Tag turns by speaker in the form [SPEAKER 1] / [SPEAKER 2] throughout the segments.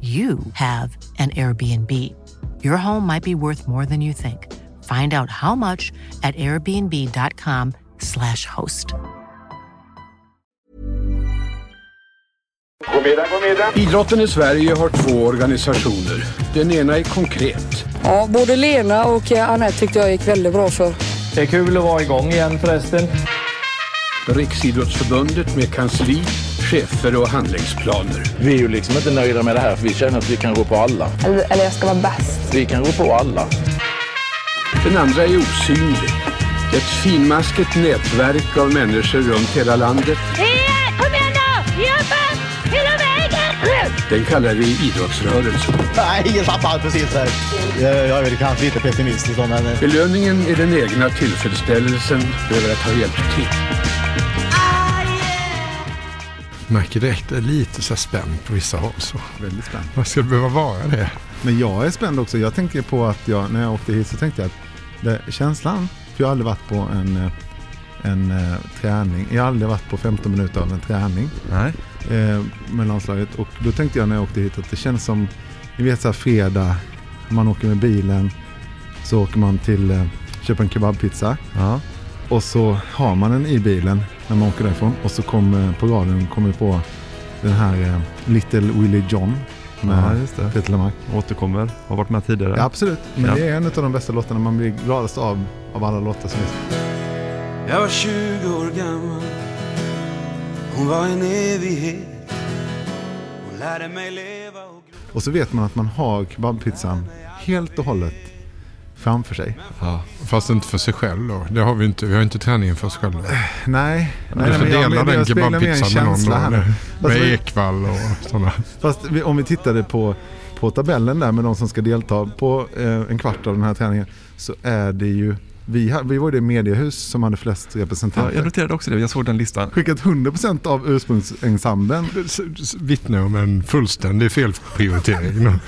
[SPEAKER 1] you have an Airbnb. Your home might be worth more than you think. Find out how much at airbnb.com/slash host.
[SPEAKER 2] Idrotten i Sverige har två organisationer. Den ena är konkret.
[SPEAKER 3] Ja, både Lena och eh, Anette tyckte jag gick väldigt bra för.
[SPEAKER 4] Det är kul att vara igång igen förresten.
[SPEAKER 2] Riksidrottsförbundet med kansli, chefer och handlingsplaner.
[SPEAKER 5] Vi är ju liksom inte nöjda med det här för vi känner att vi kan gå på alla.
[SPEAKER 6] Eller, eller jag ska vara bäst.
[SPEAKER 5] Vi kan gå på alla.
[SPEAKER 2] Den andra är osynlig. Ett finmaskigt nätverk av människor runt hela landet.
[SPEAKER 7] Kom igen då! Jobba! Hela vägen!
[SPEAKER 2] Den kallar vi idrottsrörelsen.
[SPEAKER 8] Nej, jag tappade precis här. Jag, jag är väl kanske lite pessimistisk då, men...
[SPEAKER 2] Belöningen är den egna tillfredsställelsen över att ha hjälpt till.
[SPEAKER 9] Märker direkt jag är lite så spänd på vissa håll. Så.
[SPEAKER 10] Väldigt spänd.
[SPEAKER 9] Ska det behöva vara det?
[SPEAKER 10] Men jag är spänd också. Jag tänker på att jag, när jag åkte hit så tänkte jag att det, känslan, för jag har aldrig varit på en, eh, en uh, träning. Jag har aldrig varit på 15 minuter av en träning
[SPEAKER 11] Nej.
[SPEAKER 10] Uh, med landslaget. Och då tänkte jag när jag åkte hit att det känns som, ni vet så här fredag, man åker med bilen, så åker man till, uh, köper en kebabpizza.
[SPEAKER 11] Ja.
[SPEAKER 10] Och så har man den i bilen när man åker därifrån. Och så kommer på radion kommer på den här eh, Little Willie John med
[SPEAKER 11] Ja, just det.
[SPEAKER 10] Peter Lemark.
[SPEAKER 11] Återkommer, har varit med tidigare.
[SPEAKER 10] Ja, absolut, men
[SPEAKER 11] Ja.
[SPEAKER 10] det är en av de bästa låtarna. Man blir gladast av, av alla låtar som finns.
[SPEAKER 12] Jag var 20 år gammal Hon var en evighet Hon lärde mig leva och
[SPEAKER 10] Och så vet man att man har kebabpizzan helt och hållet framför sig.
[SPEAKER 9] Ja, fast inte för sig själv då. Det har vi inte. Vi har inte träningen för oss själva.
[SPEAKER 10] Nej,
[SPEAKER 9] Du
[SPEAKER 10] nej,
[SPEAKER 9] får
[SPEAKER 10] jag-
[SPEAKER 9] dela den
[SPEAKER 10] jag speglar mer en
[SPEAKER 9] kebabpizzan med någon då, eller Med
[SPEAKER 10] vi-
[SPEAKER 9] ekvall och sådana.
[SPEAKER 10] Fast vi, om vi tittade på, på tabellen där med de som ska delta på eh, en kvart av den här träningen så är det ju, vi, vi var ju det mediehus som hade flest
[SPEAKER 11] Ja,
[SPEAKER 10] representanter.
[SPEAKER 11] jag noterade också det, jag såg den listan.
[SPEAKER 10] Skickat 100% av ursprungsensemblen.
[SPEAKER 9] Vittnar om en fullständig felprioritering.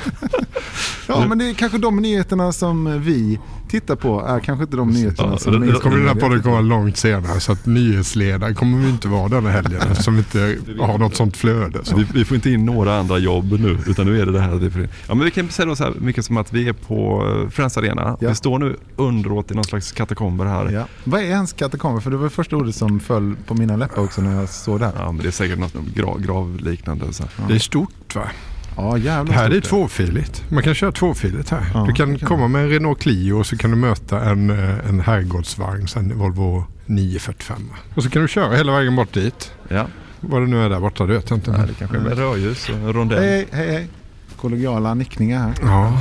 [SPEAKER 10] Ja men det är kanske de nyheterna som vi tittar på är kanske inte de nyheterna
[SPEAKER 9] Ja,
[SPEAKER 10] som
[SPEAKER 9] då kommer den här podden komma långt senare så att nyhetsledare kommer vi inte vara den här helgen vi inte har något sånt flöde. Så.
[SPEAKER 11] Vi, vi får inte in några andra jobb nu, utan nu är det det här. Ja, men vi kan säga då så här mycket som att vi är på eh, Friends Arena.
[SPEAKER 10] Ja.
[SPEAKER 11] Vi står nu underåt i någon slags katakomber här.
[SPEAKER 10] Ja. Vad är ens katakomber? För det var första ordet som föll på mina läppar också när jag såg det här.
[SPEAKER 11] Ja, men det är säkert något gra, gravliknande. Så. här.
[SPEAKER 9] Det är stort va?
[SPEAKER 10] Ja jävlar
[SPEAKER 9] Det här är
[SPEAKER 10] stort
[SPEAKER 9] tvåfiligt. Man kan köra tvåfiligt här.
[SPEAKER 10] Ja,
[SPEAKER 9] du kan
[SPEAKER 10] det kan
[SPEAKER 9] komma med en Renault Clio och så kan du möta en, eh, en herrgårdsvagn, sen Volvo 945. Och så kan du köra hela vägen bort dit.
[SPEAKER 11] Ja.
[SPEAKER 9] Vad det nu är där borta, det vet jag inte.
[SPEAKER 11] Nej, det kanske är med rödljus och en rondell.
[SPEAKER 10] Hej hej hej. Kollegiala nickningar här.
[SPEAKER 9] Ja.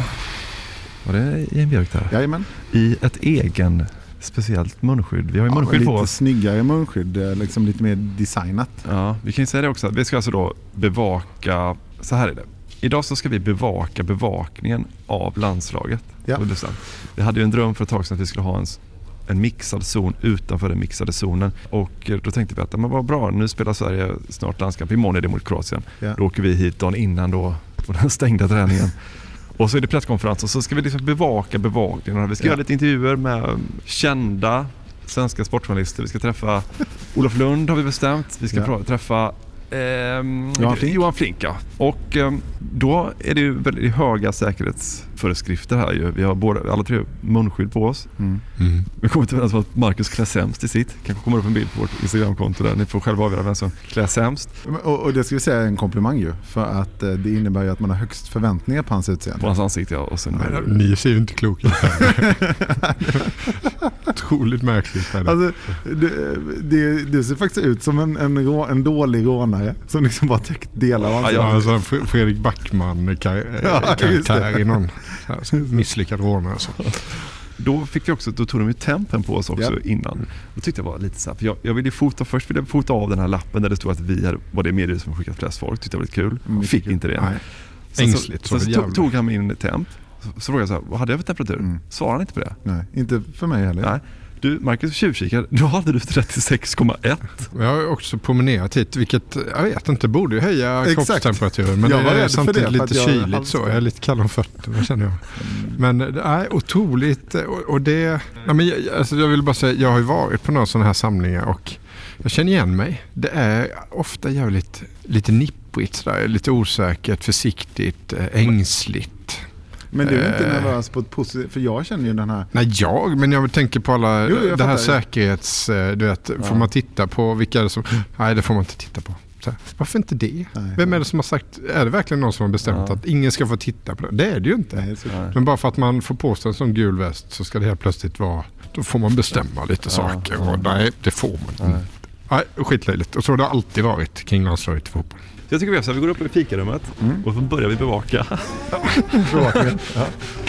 [SPEAKER 11] Var det Ian Björk där?
[SPEAKER 10] Jajamän.
[SPEAKER 11] I ett egen speciellt munskydd. Vi har ju
[SPEAKER 10] Ja,
[SPEAKER 11] munskydd
[SPEAKER 10] lite
[SPEAKER 11] på oss.
[SPEAKER 10] snyggare munskydd, eh, liksom lite mer designat.
[SPEAKER 11] Ja, vi kan ju säga det också. Vi ska alltså då bevaka, så här är det. Idag så ska vi bevaka bevakningen av landslaget.
[SPEAKER 10] Ja.
[SPEAKER 11] Vi hade ju en dröm för ett tag sedan att vi skulle ha en, en mixad zon utanför den mixade zonen. Och eh, då tänkte vi att men vad bra, nu spelar Sverige snart landskamp. Imorgon är det mot Kroatien.
[SPEAKER 10] Ja.
[SPEAKER 11] Då åker vi hit dagen innan då på den stängda träningen. Och så är det presskonferens och så ska vi liksom bevaka bevakningen. Vi ska
[SPEAKER 10] Ja.
[SPEAKER 11] göra lite intervjuer med kända svenska sportjournalister. Vi ska träffa Olof Lund har vi bestämt. Vi ska
[SPEAKER 10] Ja.
[SPEAKER 11] träffa ehm,
[SPEAKER 10] Johan Flink.
[SPEAKER 11] Johan Flink ja. Och ehm, då är det ju väldigt höga säkerhetsföreskrifter här ju. Vi har båda, alla tre munskydd på oss.
[SPEAKER 10] Mm.
[SPEAKER 11] Vi kommer inte överens om att Marcus klär sämst i sitt. kanske kommer upp en bild på vårt Instagramkonto där. Ni får själva avgöra vem som klär sämst.
[SPEAKER 10] Och, och det ska vi säga är en komplimang ju. För att eh, det innebär ju att man har högst förväntningar på hans utseende.
[SPEAKER 11] På hans ansikte ja. Och sen,
[SPEAKER 9] Ni ser ju inte kloka ut. Otroligt märkligt.
[SPEAKER 10] Alltså, det, det, det ser faktiskt ut som en, en, en dålig rånare som liksom bara täckt delar av
[SPEAKER 9] Ja,
[SPEAKER 10] ansiktet.
[SPEAKER 9] ja, alltså Fredrik Backman kar-
[SPEAKER 10] Ja, just
[SPEAKER 9] karaktär
[SPEAKER 10] det.
[SPEAKER 9] i någon misslyckad rånare. Så.
[SPEAKER 11] Då, fick vi också, då tog de ju tempen på oss också
[SPEAKER 10] Ja.
[SPEAKER 11] innan. Då tyckte jag var lite så här, för jag, jag ville fota, först ville jag fota av den här lappen där det stod att vi är, var det medier som skickat flest folk. Tyckte jag var lite kul.
[SPEAKER 10] Mm,
[SPEAKER 11] Fick inte det.
[SPEAKER 9] Nej.
[SPEAKER 11] Sen
[SPEAKER 9] Ängsligt,
[SPEAKER 11] Så,
[SPEAKER 9] så
[SPEAKER 11] så, tog, han min temp. Så, så frågade jag så här, vad hade jag för temperatur?
[SPEAKER 10] Mm.
[SPEAKER 11] Svarade han inte på det?
[SPEAKER 10] Nej, inte för mig heller.
[SPEAKER 11] Nej. Du, Marcus tjuvkikade. Då hade du 36,1.
[SPEAKER 9] Jag har ju också promenerat hit, vilket jag vet inte, borde ju höja
[SPEAKER 10] Exakt.
[SPEAKER 9] kroppstemperaturen. Men
[SPEAKER 10] Jag var
[SPEAKER 9] det är samtidigt
[SPEAKER 10] det,
[SPEAKER 9] lite
[SPEAKER 10] jag
[SPEAKER 9] kyligt så. Jag är lite kall om fötterna känner jag. Men det är otroligt. Och, och det, nej, men jag, alltså jag vill bara säga, jag har ju varit på några sådana här samlingar och jag känner igen mig. Det är ofta jävligt lite nipprigt sådär, lite osäkert, försiktigt, eh, ängsligt.
[SPEAKER 10] Men du är inte
[SPEAKER 9] Eh.
[SPEAKER 10] nervös på ett positivt... För jag känner ju den här...
[SPEAKER 9] Nej, jag, men jag tänker på alla,
[SPEAKER 10] Jo, jag
[SPEAKER 9] det här säkerhets... eh, Du vet,
[SPEAKER 10] Ja.
[SPEAKER 9] får man titta på vilka är det som... Nej, det får man inte titta på. Så här, varför inte det?
[SPEAKER 10] Nej.
[SPEAKER 9] Vem är det som har sagt... Är det verkligen någon som har bestämt
[SPEAKER 11] Ja.
[SPEAKER 9] att ingen ska få titta på det? Det är det ju inte.
[SPEAKER 10] Nej,
[SPEAKER 9] Men bara för att man får på sig en sån gul väst så ska det helt plötsligt vara... Då får man bestämma lite saker. Och nej, det får man inte. Nej, skitlöjligt. Och så har det alltid varit kring landslaget i fotboll.
[SPEAKER 11] Så jag tycker vi gör så här, vi går upp i fikarummet och så börjar vi bevaka. Ja.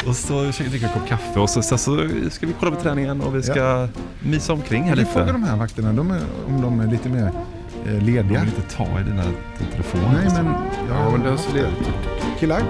[SPEAKER 11] Och så ska vi dricka en kopp kaffe och så, sen så ska vi kolla på träningen och vi ska mysa omkring här
[SPEAKER 10] Jag
[SPEAKER 11] lite.
[SPEAKER 10] frågar de här vakterna de är, om de är lite mer eh,
[SPEAKER 11] Jag
[SPEAKER 10] lediga.
[SPEAKER 11] vill inte ta i din, här, din telefon.
[SPEAKER 10] Nej, men...
[SPEAKER 9] Ja, men det är så ledigt.
[SPEAKER 10] Killar?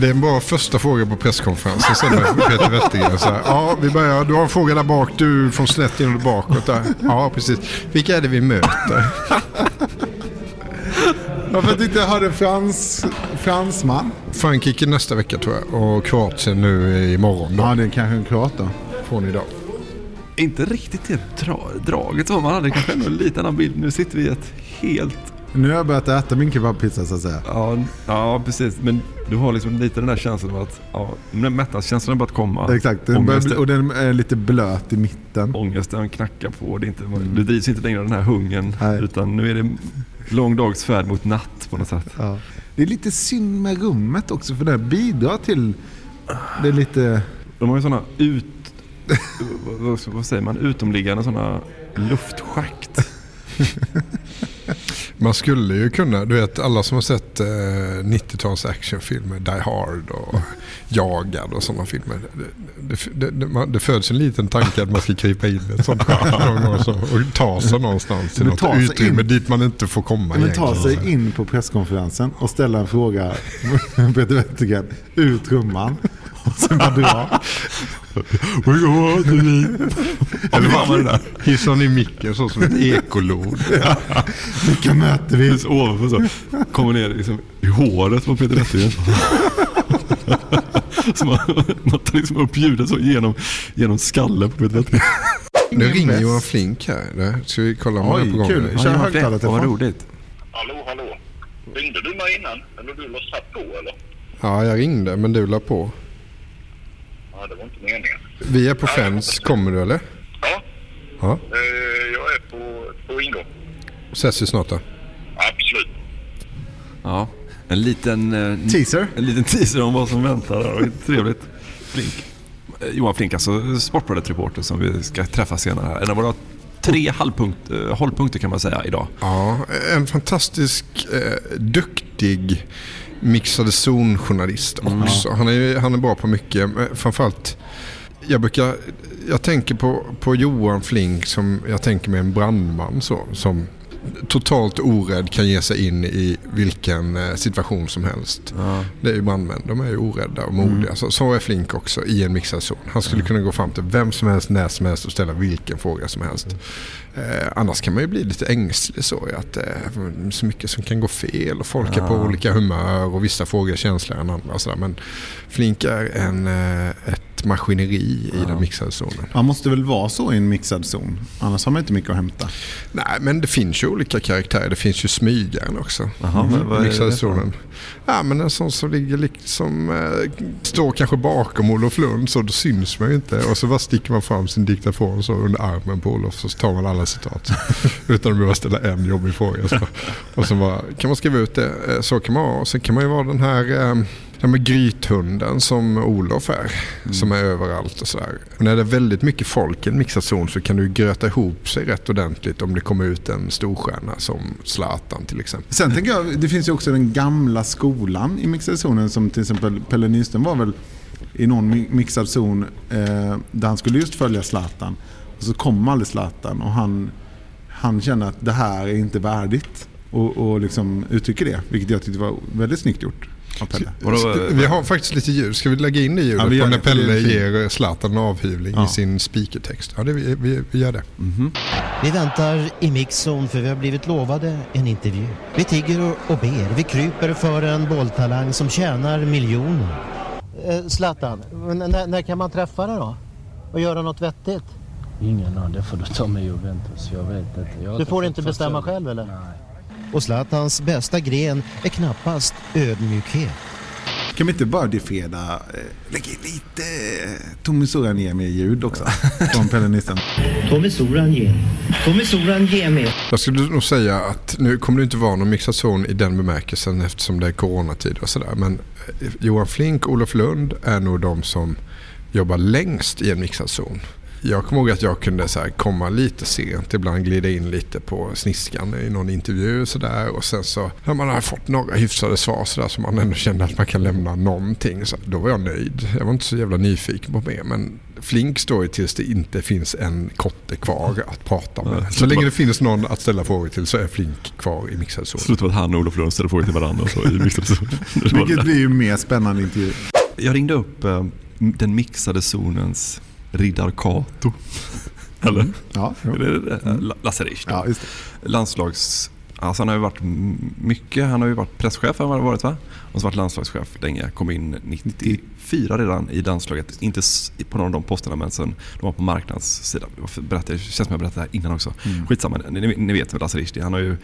[SPEAKER 9] Det är en bra första fråga på presskonferensen sen med Peter Wettergren. Så här, ja, vi börjar. Du har en fråga där bak. Du från snett in och bakåt där. Ja, precis. Vilka är det vi möter?
[SPEAKER 10] Varför att inte ha en frans, fransman?
[SPEAKER 9] Frankrike nästa vecka tror jag. Och Kroatien nu imorgon. Då.
[SPEAKER 10] Ja, det är kanske en kroat då.
[SPEAKER 9] Från idag.
[SPEAKER 11] Inte riktigt det dra, draget som man hade. Kanske ändå en liten annan bild. Nu sitter vi i ett helt...
[SPEAKER 10] Nu har jag börjat äta min kebabpizza så att säga.
[SPEAKER 11] Ja, ja, precis. Men du har liksom lite den där känslan av att ja, mättnadskänslan bara att komma.
[SPEAKER 10] Exakt, den bli, och den är lite blöt i mitten.
[SPEAKER 11] ångesten knackar på. Det är inte, Du drivs inte längre av den här hungern.
[SPEAKER 10] Nej.
[SPEAKER 11] Utan nu är det lång dags färd mot natt på något sätt.
[SPEAKER 10] Ja. Det är lite synd med rummet också för det bidrar till det är lite...
[SPEAKER 11] De har ju sådana ut... vad, vad säger man? Utomliggande sådana luftschakt.
[SPEAKER 9] Man skulle ju kunna, du vet alla som har sett eh, 90-tals actionfilmer, Die Hard och Jagad och sådana filmer. Det, det, det, man, det föds en liten tanke att man ska krypa in i ett sånt här och, ta sig någonstans till något utrymme
[SPEAKER 10] in.
[SPEAKER 9] dit man inte får komma
[SPEAKER 10] Men ta sig in på presskonferensen och ställa en fråga Peter Wettergren ut rumman och sen bara dra.
[SPEAKER 9] Eller vad där? Hissar ni micken så som ett ekolod?
[SPEAKER 10] Vilka möter vi?
[SPEAKER 11] Så ovanför så kommer ner liksom i håret på Peter Wettergren. så man, man tar liksom upp ljudet så genom, genom skallen på Peter Wettergren.
[SPEAKER 9] Nu ringer Johan Flink här. Där. Ska vi kolla om han är
[SPEAKER 10] Oj,
[SPEAKER 9] på gång?
[SPEAKER 10] kul.
[SPEAKER 9] nu?
[SPEAKER 10] Kör högtalartelefon.
[SPEAKER 11] Vad roligt.
[SPEAKER 13] Hallå, hallå. Ringde du mig innan? Eller du la satt på eller?
[SPEAKER 9] Ja, jag ringde men du la på.
[SPEAKER 13] Ja, det var inte meningen.
[SPEAKER 9] Vi är på Friends. Kommer du eller?
[SPEAKER 13] Ja,
[SPEAKER 9] Ja.
[SPEAKER 13] eh, jag är på, på ingång.
[SPEAKER 9] Ses vi snart då?
[SPEAKER 13] Absolut.
[SPEAKER 11] Ja, en liten, eh,
[SPEAKER 10] Teaser.
[SPEAKER 11] en liten teaser om vad som väntar. Det är Trevligt. Flink. Eh, Johan Flink, alltså Sportbladet-reporter som vi ska träffa senare här. En av våra tre hållpunkt, eh, hållpunkter kan man säga idag.
[SPEAKER 9] Ja, en fantastisk eh, duktig mixade zonjournalist också. Han, är, han är bra på mycket. Framförallt jag brukar, jag tänker på, på Johan Flink som jag tänker med en brandman så, som totalt orädd kan ge sig in i vilken eh, situation som helst. Ja. Det är ju brandmän, de är ju orädda och modiga. Mm. Så, så är Flink också i en mixad zon. Han skulle kunna gå fram till vem som helst, när som helst och ställa vilken fråga som helst. Eh, annars kan man ju bli lite ängslig så att eh, så mycket som kan gå fel och folk ja. är på olika humör och vissa frågor är känsligare än andra. Så Men Flink är en, eh, ett maskineri ja. i den mixade zonen.
[SPEAKER 10] Man måste väl vara så i en mixad zon? Annars har man inte mycket att hämta.
[SPEAKER 9] Nej, men det finns ju olika karaktärer. Det finns ju smygaren också. Aha, mm. vad mixade zonen. Ja, men en sån som ligger liksom, eh, står kanske bakom Olof Lund så då syns man ju inte. Och så bara sticker man fram sin diktafon så under armen på Olof så tar man alla citat. utan att behöva ställa en jobbig fråga. Så. Och så bara, kan man skriva ut det. Eh, så kan man vara. Och sen kan man ju vara den här eh, Ja, men grythunden som Olof är, mm. som är överallt och sådär. Och när det är väldigt mycket folk i en mixad zon så kan du gröta ihop sig rätt ordentligt om det kommer ut en storstjärna som Zlatan till exempel.
[SPEAKER 10] Sen tänker jag, det finns ju också den gamla skolan i mixade zonen som till exempel Pelle Nyström var väl i någon mixad zon eh, där han skulle just följa Zlatan. Och så kom aldrig Zlatan och han, han kände att det här är inte värdigt. Och, och liksom uttrycker det, vilket jag tyckte var väldigt snyggt gjort.
[SPEAKER 9] Vi har faktiskt lite ljud. Ska vi lägga in det ljudet ja, på när Pelle ger Zlatan en avhyvling ja. i sin speakertext? Ja, det, vi, vi, vi gör det. Mm -hmm.
[SPEAKER 8] Vi väntar i mixzon för vi har blivit lovade en intervju. Vi tigger och ber. Vi kryper för en bolltalang som tjänar miljoner. Eh, Zlatan, när, när kan man träffa dig då? Och göra något vettigt?
[SPEAKER 14] Ingen aning, det får du ta med Juventus. Jag vet inte. Jag
[SPEAKER 8] du får inte bestämma själv eller?
[SPEAKER 14] Nej.
[SPEAKER 8] Och Zlatans bästa gren är knappast ödmjukhet.
[SPEAKER 10] Kan vi inte bara defeda, eh, lägga in lite eh, Tommy Soran-ljud också? Från Pelle Nissen.
[SPEAKER 8] Tommy Soran Tommy Soran med.
[SPEAKER 9] Jag skulle nog säga att nu kommer det inte vara någon mixad zon i den bemärkelsen eftersom det är coronatid och sådär. Men eh, Johan Flink och Olof Lund är nog de som jobbar längst i en mixad zon. Jag kommer ihåg att jag kunde så komma lite sent, ibland glida in lite på sniskan i någon intervju och sådär. Och sen så när man hade fått några hyfsade svar så där så man ändå kände att man kan lämna någonting. Så då var jag nöjd. Jag var inte så jävla nyfiken på mer. Men Flink står ju tills det inte finns en kotte kvar att prata med. Ja, så länge det finns någon att ställa frågor till så är Flink kvar i mixad zon.
[SPEAKER 11] Slutar med att han och Olof Lund ställer frågor till varandra. Så i mixad zon.
[SPEAKER 10] Vilket blir ju mer spännande intervju.
[SPEAKER 11] Jag ringde upp eh, den mixade zonens Riddar Kato. Eller? Mm.
[SPEAKER 10] Ja,
[SPEAKER 11] mm. Lasse Richt. Ja, Landslags... Alltså han har ju varit mycket. Han har ju varit presschef, han har varit va? Och så varit landslagschef länge. Kom in 94 redan i landslaget. Inte på någon av de posterna men sen de var på marknadssidan. Det känns som jag berättade det här innan också. Mm. Skitsamma, ni, ni vet väl Lasse Rishti. Han har ju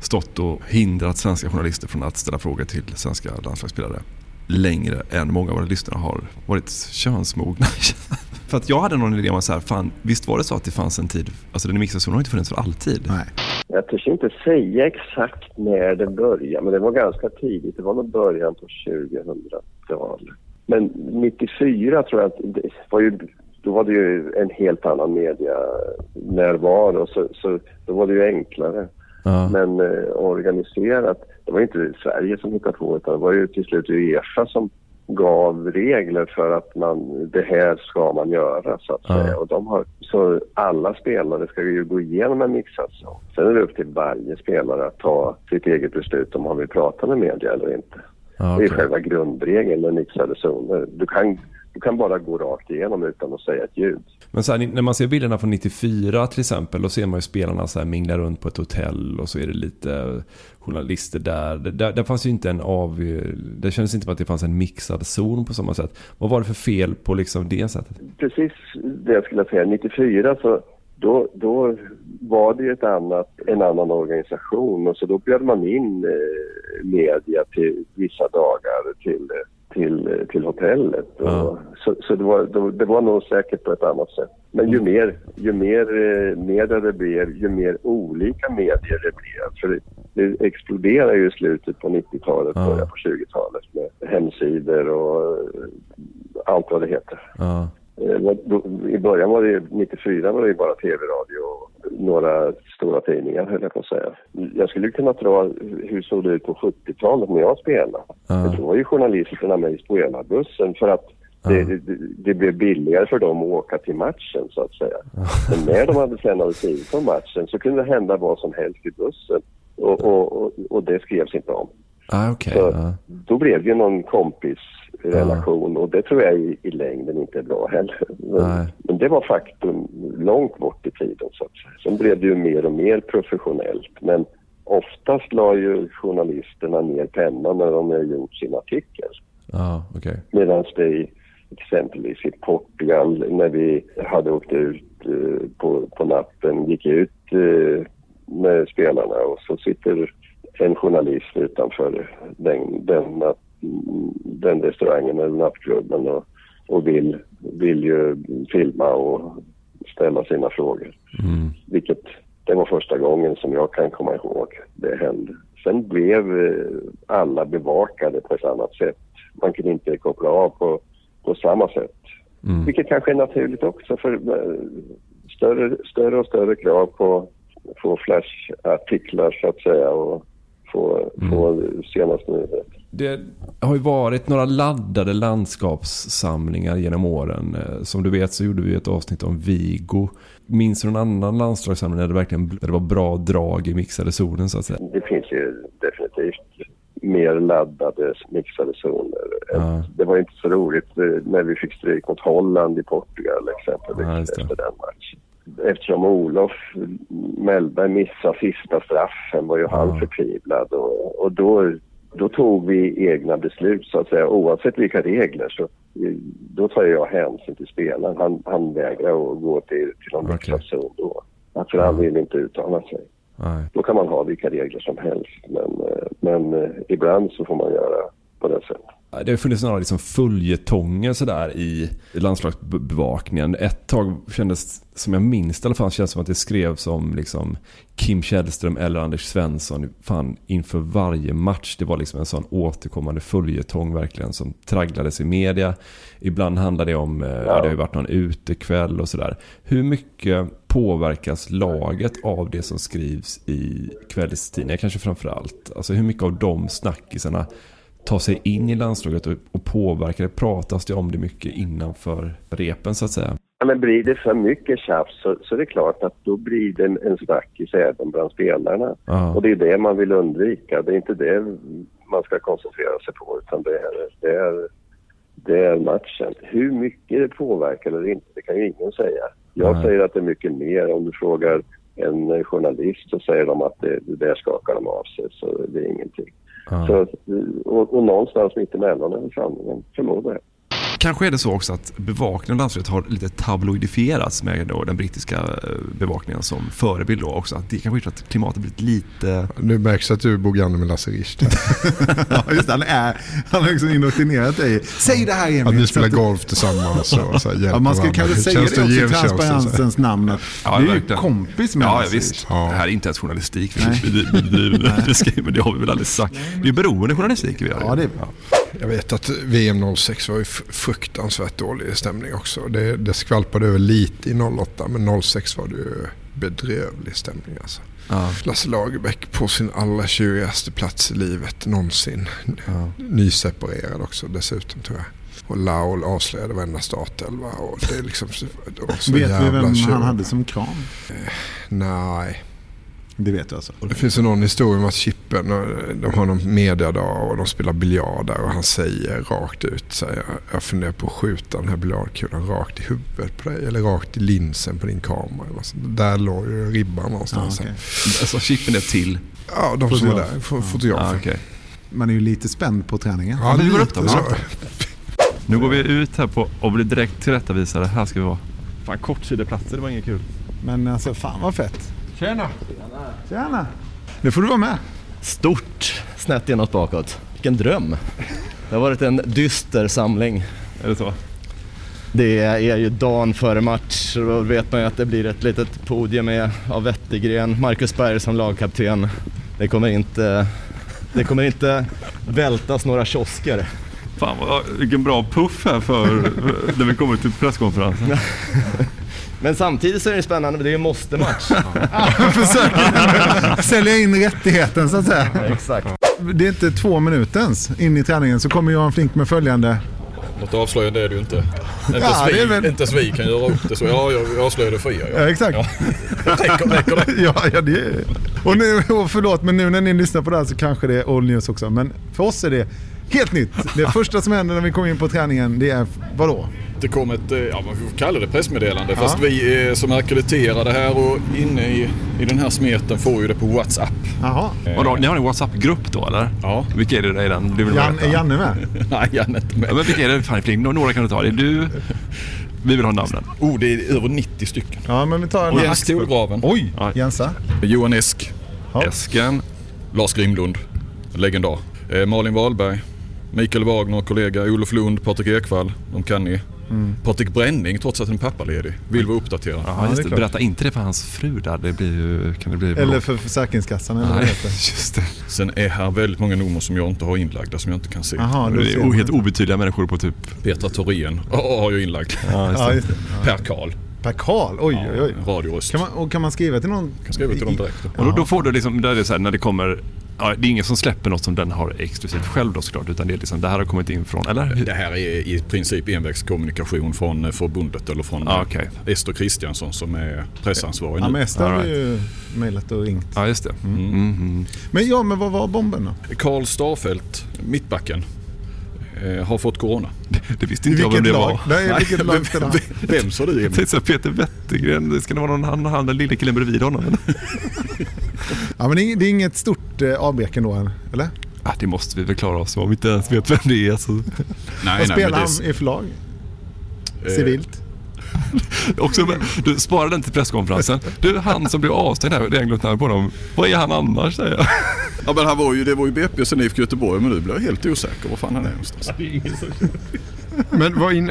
[SPEAKER 11] stått och hindrat svenska journalister från att ställa frågor till svenska landslagsspelare längre än många av våra lyssnare har varit könsmogna. För att jag hade någon idé om att så här, fan, visst var det så att det fanns en tid, alltså den mixade har inte funnits för alltid.
[SPEAKER 10] Nej.
[SPEAKER 15] Jag törs inte säga exakt när det började, men det var ganska tidigt. Det var nog början på 2000-talet. Men 94 tror jag att det var ju, då var det ju en helt annan medianärvaro, så, så då var det ju enklare. Ja. Men eh, organiserat, det var inte Sverige som hittade på utan det var ju till slut Uefa som gav regler för att man, det här ska man göra så att säga. Och de har, så alla spelare ska ju gå igenom en mixad zon. Sen är det upp till varje spelare att ta sitt eget beslut om man vill prata med media eller inte. Okay. Det är själva grundregeln med mixade zoner. Du kan du kan bara gå rakt igenom utan att säga ett ljud.
[SPEAKER 11] Men så här, när man ser bilderna från 94 till exempel, då ser man ju spelarna så här mingla runt på ett hotell och så är det lite journalister där. Där, där fanns ju inte en av... Det kändes inte som att det fanns en mixad zon på samma sätt. Vad var det för fel på liksom det sättet?
[SPEAKER 15] Precis det jag skulle säga. 94 så då, då var det ju ett annat, en annan organisation och så då bjöd man in eh, media till vissa dagar till eh, till, till hotellet. Ja. Och, så så det, var, det var nog säkert på ett annat sätt. Men ju mm. mer, ju mer eh, media det blev, ju mer olika medier det blev. För det, det exploderade ju i slutet på 90-talet, ja. början på 20-talet med hemsidor och allt vad det heter. Ja. Eh, I början var det 94 var det bara tv-radio och några stora tidningar höll jag på att säga. Jag skulle kunna dra hur såg det ut på 70-talet när jag spelade. Ja. Det var ju journalisterna med i spelarbussen för att Det, det, det blev billigare för dem att åka till matchen så att säga. Men när de hade sen hade skrivit från matchen så kunde det hända vad som helst i bussen. Och, och, och, och det skrevs inte om.
[SPEAKER 11] Ah, okay,
[SPEAKER 15] så. Då blev det någon kompisrelation ah. och det tror jag i, i längden inte är bra heller. Men, men, det var faktum långt bort i tiden så att säga. Sen blev det ju mer och mer professionellt. Men oftast la ju journalisterna ner pennan när de har gjort sin artikel.
[SPEAKER 11] Ah, okay.
[SPEAKER 15] Medan det i, exempelvis i Portugal när vi hade åkt ut eh, på, på natten, gick ut eh, med spelarna och så sitter en journalist utanför den, den, den restaurangen eller nattklubben och, och vill, vill ju filma och ställa sina frågor.
[SPEAKER 11] Mm.
[SPEAKER 15] Vilket det var första gången som jag kan komma ihåg det hände. Sen blev eh, alla bevakade på ett annat sätt. Man kunde inte koppla av på, på samma sätt.
[SPEAKER 11] Mm.
[SPEAKER 15] Vilket kanske är naturligt också för eh, större, större och större krav på, på flashartiklar så att säga och få,
[SPEAKER 11] Mm.
[SPEAKER 15] få senaste nyheter.
[SPEAKER 11] Det har ju varit några laddade landskapssamlingar genom åren. Eh, Som du vet så gjorde vi ett avsnitt om Vigo. Minns du någon annan landslagssamling där det verkligen där det var bra drag i mixade zonen så att säga?
[SPEAKER 15] Det finns ju definitivt mer laddade mixade zoner.
[SPEAKER 11] Ja.
[SPEAKER 15] Det var inte så roligt eh, när vi fick stryk mot Holland i Portugal exempelvis
[SPEAKER 11] Ja,
[SPEAKER 15] efter den matchen. Eftersom Olof Mellberg missade sista straffen var ju han förtvivlad och, och då, då tog vi egna beslut så att säga oavsett vilka regler så eh, då tar jag hänsyn till spelaren. Han, han vägrar att gå till, till någon mixad zon då. För han vill inte uttala sig.
[SPEAKER 11] Nej.
[SPEAKER 15] Då kan man ha vilka regler som helst. Men, eh, men eh, ibland så får man göra på det sättet.
[SPEAKER 11] Det har funnits några liksom följetonger sådär i landslagsbevakningen. Ett tag kändes, som jag minns i alla fall, kändes som att det skrevs om liksom Kim Källström eller Anders Svensson fan, inför varje match. Det var liksom en sån återkommande följetong verkligen som tragglades i media. Ibland handlade det om, eh, ja. det har ju varit någon utekväll och sådär. Hur mycket påverkas laget av det som skrivs i kvällstidningar kanske framför allt? Alltså hur mycket av de snackisarna tar sig in i landslaget och, och påverkar det? Pratas det om det mycket innanför repen så att säga?
[SPEAKER 15] Ja, men blir det för mycket tjafs så, så är det klart att då blir det en, en snackis även bland spelarna.
[SPEAKER 11] Ja.
[SPEAKER 15] Och det är det man vill undvika. Det är inte det man ska koncentrera sig på utan det är, det är, det är matchen. Hur mycket det påverkar eller inte, det kan ju ingen säga. Jag
[SPEAKER 11] Nej.
[SPEAKER 15] säger att det är mycket mer. Om du frågar en journalist så säger de att det, det där skakar de av sig så det är ingenting.
[SPEAKER 11] Ja.
[SPEAKER 15] Så, och, och någonstans mittemellan är sanningen, förmodar jag.
[SPEAKER 11] Kanske är det så också att bevakningen av landslaget har lite tabloidifierats med då den brittiska eh, bevakningen som förebild då också. Att det kanske gjort att klimatet blivit lite...
[SPEAKER 9] Nu märks att du bor granne med Lasse Richt.
[SPEAKER 10] ja, just det. Han, är, han har liksom indoktrinerat dig. Säg det här Emil.
[SPEAKER 9] Att ni spelar
[SPEAKER 10] att-
[SPEAKER 9] golf tillsammans och så här,
[SPEAKER 10] Ja, man ska kanske säga det också i transparensens namn.
[SPEAKER 11] Ja,
[SPEAKER 10] du är ju kompis med
[SPEAKER 11] Ja,
[SPEAKER 10] Lasse
[SPEAKER 11] visst.
[SPEAKER 10] Richt.
[SPEAKER 11] Det här är inte ens journalistik vi bedriver. Men det har vi väl aldrig sagt. Det är beroende journalistik vi gör.
[SPEAKER 10] Ja, det är
[SPEAKER 9] Jag vet att VM 06 var ju fruktansvärt dålig stämning också. Det, det skvalpade över lite i 08 men 06 var det ju bedrövlig stämning alltså.
[SPEAKER 11] Ja.
[SPEAKER 9] Lasse Lagerbäck på sin allra tjurigaste plats i livet någonsin. Nyseparerad också dessutom tror jag. Och Laul avslöjade varenda startelva. Och det är liksom det
[SPEAKER 10] Vet vi vem
[SPEAKER 9] tjur.
[SPEAKER 10] han hade som kram?
[SPEAKER 9] Nej.
[SPEAKER 10] Det vet du alltså?
[SPEAKER 9] Det finns ju någon historia om att Chippen, eh, de har någon mediadag och de spelar biljard där och han säger rakt ut, säger, jag funderar på att skjuta den här biljardkulan rakt i huvudet på dig eller rakt i linsen på din kamera. Eller så. Där låg ju ribban någonstans.
[SPEAKER 10] Ja, okej.
[SPEAKER 11] Alltså chippen är till?
[SPEAKER 9] Ja, de som var
[SPEAKER 10] Fotograf.
[SPEAKER 9] där, fotografer.
[SPEAKER 11] Ja, okej.
[SPEAKER 10] Man är ju lite spänd på träningen.
[SPEAKER 9] Ja,
[SPEAKER 11] vi går
[SPEAKER 9] lite
[SPEAKER 11] upp då.
[SPEAKER 9] så.
[SPEAKER 11] Nu går vi ut här på och blir direkt tillrättavisade. Här ska vi vara. Fan kortsideplatser, det var inget kul.
[SPEAKER 10] Men alltså fan vad fett.
[SPEAKER 9] Tjena!
[SPEAKER 10] Tjena! Nu får du vara med.
[SPEAKER 16] Stort snett inåt bakåt. Vilken dröm. Det har varit en dyster samling.
[SPEAKER 11] Är det så?
[SPEAKER 16] Det är ju dagen före match och då vet man ju att det blir ett litet podium med av Wettergren, Marcus Berg som lagkapten. Det kommer inte, det kommer inte vältas några kiosker.
[SPEAKER 11] Fan vad, vilken bra puff här för när vi kommer till presskonferensen.
[SPEAKER 16] Men samtidigt så är det spännande, det är ju måste-match.
[SPEAKER 10] Försöker sälja in rättigheten så att säga.
[SPEAKER 16] Exakt.
[SPEAKER 10] Det är inte två minuter ens in i träningen så kommer Johan Flink med följande.
[SPEAKER 17] Något avslöjande är det ju inte. Inte,
[SPEAKER 10] Ja,
[SPEAKER 17] vi,
[SPEAKER 10] väl-
[SPEAKER 17] inte ens vi kan göra upp det så. Ja, jag avslöjade för er.
[SPEAKER 10] Ja, exakt.
[SPEAKER 17] Räcker, räcker det?
[SPEAKER 10] ja, ja, det är... Och nu, och förlåt, men nu när ni lyssnar på det här så kanske det är old news också. Men för oss är det helt nytt. Det första som händer när vi kommer in på träningen, det är vadå?
[SPEAKER 17] Det kom ett, eh, ja man får kalla det pressmeddelande.
[SPEAKER 10] Ja.
[SPEAKER 17] Fast vi eh, som är ackrediterade här och inne i, i den här smeten får ju det på WhatsApp.
[SPEAKER 10] Jaha.
[SPEAKER 11] Vadå, ni har en WhatsApp-grupp då eller?
[SPEAKER 17] Ja.
[SPEAKER 11] Vilka är det i den? Du vill
[SPEAKER 10] Jan, är Janne med?
[SPEAKER 17] Nej, Janne är inte med.
[SPEAKER 11] Ja, men vilka är det? Fan, Fling? Några kan du ta. Det är du. Vi vill ha namnen.
[SPEAKER 17] Oh, det är över 90 stycken.
[SPEAKER 10] Ja, men vi tar en
[SPEAKER 17] Jens
[SPEAKER 10] axel.
[SPEAKER 17] Stolgraven.
[SPEAKER 10] Oj, Jensa.
[SPEAKER 17] Johan Esk.
[SPEAKER 11] Esken.
[SPEAKER 17] Lars Grimlund. Legendar. Eh, Malin Wahlberg. Mikael Wagner, kollega. Olof Lund, Patrik Ekwall. De kan ni.
[SPEAKER 10] Mm.
[SPEAKER 17] Patrik Bränning, trots att han är pappaledig, vill vara uppdaterad.
[SPEAKER 11] Ja, just
[SPEAKER 10] det.
[SPEAKER 11] Berätta inte det för hans fru där. Det blir ju... Kan det bli
[SPEAKER 10] Eller för Försäkringskassan eller vad det
[SPEAKER 11] Nej,
[SPEAKER 10] heter.
[SPEAKER 11] just det.
[SPEAKER 17] Sen är här väldigt många nummer som jag inte har inlagda, som jag inte kan se.
[SPEAKER 10] Jaha, då
[SPEAKER 11] Det är helt obetydliga människor på typ...
[SPEAKER 17] Petra Thorén oh, har jag inlagd.
[SPEAKER 11] Ja, just
[SPEAKER 10] Ja,
[SPEAKER 11] det.
[SPEAKER 10] just det.
[SPEAKER 17] Per Karl.
[SPEAKER 10] Per Karl, oj oj oj.
[SPEAKER 17] Radioröst.
[SPEAKER 10] Kan man, och kan man skriva till någon?
[SPEAKER 17] kan skriva till dem direkt.
[SPEAKER 11] Och då, då får du liksom, där är det så här, när det kommer, ja, det är ingen som släpper något som den har exklusivt själv då såklart, utan det är liksom, det här har kommit in från, eller?
[SPEAKER 17] Det här är i princip envägskommunikation från eh, förbundet eller från
[SPEAKER 11] Ja,
[SPEAKER 17] eh,
[SPEAKER 11] okej.
[SPEAKER 17] Ester Kristiansson som är pressansvarig
[SPEAKER 10] Ja,
[SPEAKER 17] nu.
[SPEAKER 10] men Ester har
[SPEAKER 11] All
[SPEAKER 10] ju mejlat och ringt.
[SPEAKER 11] Ja, just det. Mm. Mm.
[SPEAKER 10] Men ja, men vad var bomben då?
[SPEAKER 17] Karl Starfelt, mittbacken, eh, har fått corona.
[SPEAKER 11] Det visste inte jag vem det var.
[SPEAKER 10] Nej, vilket lag
[SPEAKER 17] vem, vem, sa du Emil?
[SPEAKER 11] såhär, Peter Wettergren, det ska det vara någon han, han den lille killen bredvid honom?
[SPEAKER 10] Ja, men det är, inget stort eh, avbräck ändå, än, eller?
[SPEAKER 11] Ah, det måste vi väl klara oss om vi inte ens vet vem det är. Så.
[SPEAKER 17] Nej,
[SPEAKER 10] Vad
[SPEAKER 17] nej,
[SPEAKER 10] spelar
[SPEAKER 17] men
[SPEAKER 10] han i för lag?
[SPEAKER 17] Eh,
[SPEAKER 10] Civilt?
[SPEAKER 11] Också, du, spara den till presskonferensen. Du, han som blev avstängd här, det är glömt namn på honom. Vad är han annars säger jag?
[SPEAKER 17] ja, men han var ju, det var ju BP sen IFK Göteborg men nu blir jag helt osäker var fan han är någonstans.
[SPEAKER 9] Men vad in,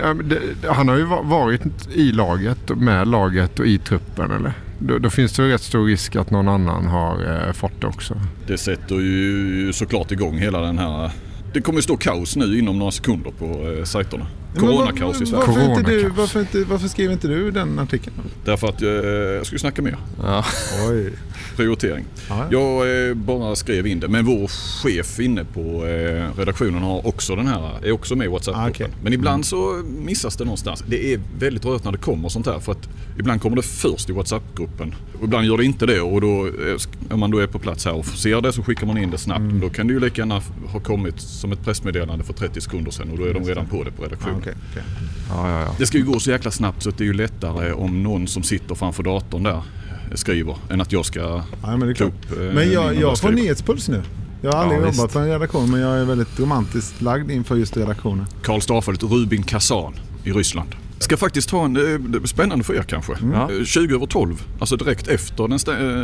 [SPEAKER 9] han har ju va- varit i laget, med laget och i truppen eller? Då, då finns det ju rätt stor risk att någon annan har eh, fått det också.
[SPEAKER 17] Det sätter ju såklart igång hela den här... Det kommer ju stå kaos nu inom några sekunder på eh, sajterna. Coronakaos i Sverige.
[SPEAKER 10] Varför, inte du, varför, inte, varför skriver inte du den artikeln?
[SPEAKER 17] Därför att eh, jag skulle snacka mer.
[SPEAKER 11] Ja.
[SPEAKER 10] Oj.
[SPEAKER 17] Prioritering.
[SPEAKER 10] Ja,
[SPEAKER 17] Jag eh, bara skrev in det. Men vår chef inne på eh, redaktionen har också den här, är också med i WhatsApp-gruppen.
[SPEAKER 10] Ah, okej.
[SPEAKER 17] Men ibland så missas det någonstans. Det är väldigt rörigt när det kommer sånt här. För att ibland kommer det först i WhatsApp-gruppen. Och ibland gör det inte det. Och då, om man då är på plats här och ser det så skickar man in det snabbt.
[SPEAKER 10] Mm.
[SPEAKER 17] Då kan det ju lika gärna ha kommit som ett pressmeddelande för 30 sekunder sedan. Och då är de redan på det på redaktionen.
[SPEAKER 10] Okej, okej.
[SPEAKER 11] Ja, ja, ja.
[SPEAKER 17] Det ska ju gå så jäkla snabbt så att det är ju lättare om någon som sitter framför datorn där skriver än att jag ska
[SPEAKER 10] Ja, men det är
[SPEAKER 17] ta upp eh,
[SPEAKER 10] Men jag, jag får nyhetspuls nu. Jag har aldrig
[SPEAKER 11] Ja,
[SPEAKER 10] jobbat
[SPEAKER 11] visst.
[SPEAKER 10] på en redaktion men jag är väldigt romantiskt lagd inför just redaktionen.
[SPEAKER 17] Karl Starfelt, Rubin Kazan i Ryssland. Ska faktiskt ta en, eh, det är spännande för er kanske. Eh, 20 över 12, alltså direkt efter den,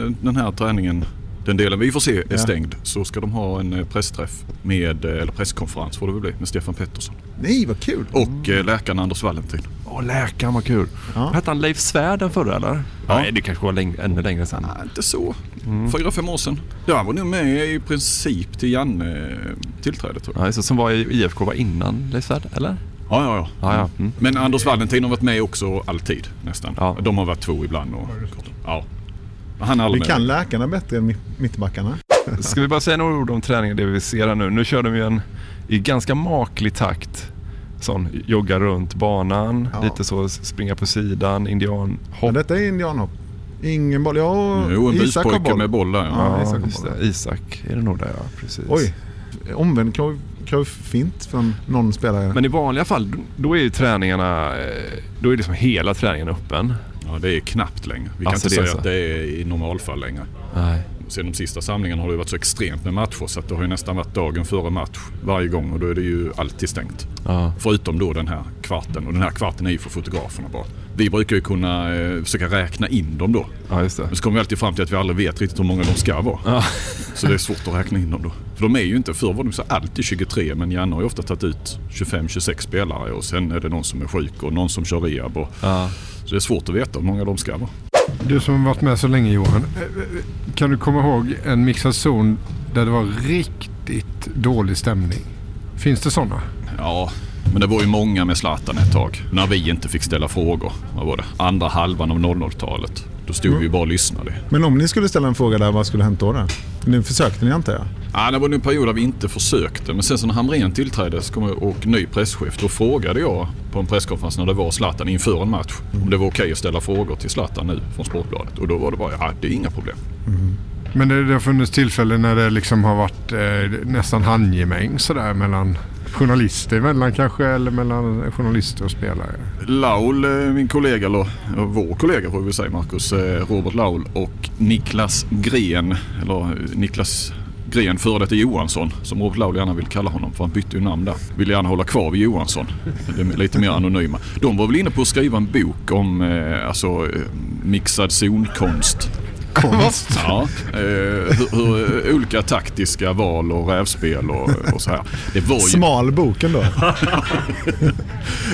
[SPEAKER 17] eh, den här träningen, den delen vi får se är
[SPEAKER 10] Ja.
[SPEAKER 17] stängd, så ska de ha en eh, pressträff med, eh, eller presskonferens får det väl bli, med Stefan Pettersson.
[SPEAKER 10] Nej, vad kul!
[SPEAKER 17] Och eh, läkaren Anders Valentin.
[SPEAKER 11] Åh, läkaren vad kul.
[SPEAKER 10] Ja.
[SPEAKER 11] Hette han Leif Svärd den förra eller?
[SPEAKER 17] Ja.
[SPEAKER 11] Nej, det kanske var läng- ännu längre sedan.
[SPEAKER 17] Nej, inte så.
[SPEAKER 11] Mm.
[SPEAKER 17] Fyra, fem år sedan. Ja, han var nog med i princip till Janne eh, tillträde tror jag.
[SPEAKER 11] Ja, det, som var i IFK var innan Leif Svärd, eller?
[SPEAKER 17] Ja, ja, ja.
[SPEAKER 11] Ja, ja. Mm.
[SPEAKER 17] Men Anders Valentin har varit med också alltid nästan.
[SPEAKER 11] Ja.
[SPEAKER 17] De har varit två ibland. Och, ja. Han är
[SPEAKER 10] Vi kan läkarna bättre än mitt- mittbackarna.
[SPEAKER 11] Ska vi bara säga några ord om träningen, det vi ser här nu. Nu kör de ju en i ganska maklig takt. Sån jogga runt banan,
[SPEAKER 10] Ja.
[SPEAKER 11] lite så springa på sidan, indianhopp.
[SPEAKER 10] Men detta är indianhopp. Ingen boll. Ja,
[SPEAKER 17] Jo, en
[SPEAKER 10] Isak har boll.
[SPEAKER 17] med boll där. Ja.
[SPEAKER 10] Ja,
[SPEAKER 11] Ja,
[SPEAKER 10] Isak har boll.
[SPEAKER 11] Isak är det nog där ja, precis.
[SPEAKER 10] Oj, omvänd Cruyff-fint från någon spelare.
[SPEAKER 11] Men i vanliga fall, då är ju träningarna, eh, då är liksom hela träningen öppen.
[SPEAKER 17] Ja, det är knappt längre. Vi kan
[SPEAKER 11] Alltså,
[SPEAKER 17] inte
[SPEAKER 11] det är
[SPEAKER 17] säga
[SPEAKER 11] så.
[SPEAKER 17] att det är i normalfall längre.
[SPEAKER 11] Nej.
[SPEAKER 17] Sen de sista samlingarna har det varit så extremt med matcher så att det har ju nästan varit dagen före match varje gång och då är det ju alltid stängt.
[SPEAKER 11] Ja.
[SPEAKER 17] Förutom då den här kvarten och den här kvarten är ju för fotograferna bara. Vi brukar ju kunna eh, försöka räkna in dem då.
[SPEAKER 11] ja, just det.
[SPEAKER 17] Men så kommer vi alltid fram till att vi aldrig vet riktigt hur många de ska vara.
[SPEAKER 11] Ja.
[SPEAKER 17] Så det är svårt att räkna in dem då. För de är ju inte, förr var de så alltid 23 men Janne har ju ofta tagit ut 25-26 spelare och sen är det någon som är sjuk och någon som kör rehab. Och,
[SPEAKER 11] Ja.
[SPEAKER 17] Så det är svårt att veta hur många de ska vara.
[SPEAKER 9] Du som har varit med så länge Johan. eh, eh, Kan du komma ihåg en mixad zon där det var riktigt dålig stämning? Finns det sådana?
[SPEAKER 17] Ja, men det var ju många med Zlatan ett tag. När vi inte fick ställa frågor. Vad var det? Andra halvan av 00-talet. Då stod
[SPEAKER 10] Mm.
[SPEAKER 17] vi bara och lyssnade.
[SPEAKER 10] Men om ni skulle ställa en fråga där, vad skulle hänt då? då? Nu försökte ni antar jag?
[SPEAKER 17] Ja, det var en period där vi inte försökte. Men sen så när Hamrén tillträdde och ny presschef, då frågade jag på en presskonferens när det var Zlatan inför en match om det var okej att ställa frågor till Zlatan nu från Sportbladet. Och då var det bara, ja det är inga problem.
[SPEAKER 9] Men det, det har funnits tillfällen när det liksom har varit eh, nästan handgemäng sådär mellan journalister emellan kanske eller mellan journalister och spelare.
[SPEAKER 17] Laul, eh, min kollega, eller eh, vår kollega får vi väl säga Marcus, eh, Robert Laul och Niklas Gren, eller Niklas Gren före detta Johansson, som Robert Laul gärna vill kalla honom för han bytte ju namn där. Vill gärna hålla kvar vid Johansson. De är lite mer anonyma. De var väl inne på att skriva en bok om alltså, mixad zonkonst.
[SPEAKER 9] Konst?
[SPEAKER 17] Ja, eh, hur, hur olika taktiska val och rävspel och, och så här. Det var ju,
[SPEAKER 10] Smal boken då?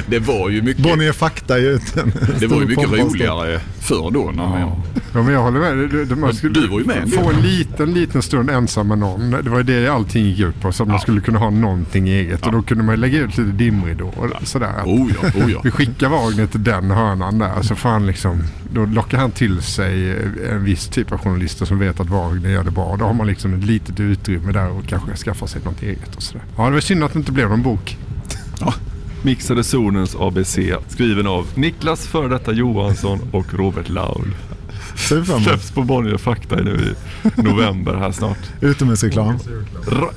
[SPEAKER 17] det var ju mycket...
[SPEAKER 10] Bonnier Fakta är ju
[SPEAKER 17] Det var ju mycket roligare förr då. När man,
[SPEAKER 9] Ja, men jag håller med. Du, du, man skulle
[SPEAKER 17] du var ju med.
[SPEAKER 9] få en liten, liten stund ensam med någon. Det var det allting gick ut på. Så att man skulle kunna ha någonting eget. Och då kunde man lägga ut lite dimridåer. Sådär. Att
[SPEAKER 17] Oh ja, oh ja.
[SPEAKER 9] Vi skickar Wagner till den hörnan där. Så får han liksom, då lockar han till sig en viss typ av journalister som vet att Wagner gör det bra. Då har man liksom ett litet utrymme där och kanske skaffar sig något eget. Och sådär. Ja, det var synd att det inte blev någon bok.
[SPEAKER 11] Mixade zonens ABC skriven av Niklas före detta Johansson och Robert Laul. Släpps på Bonnier Fakta nu i november här snart.
[SPEAKER 10] Utomhusreklam.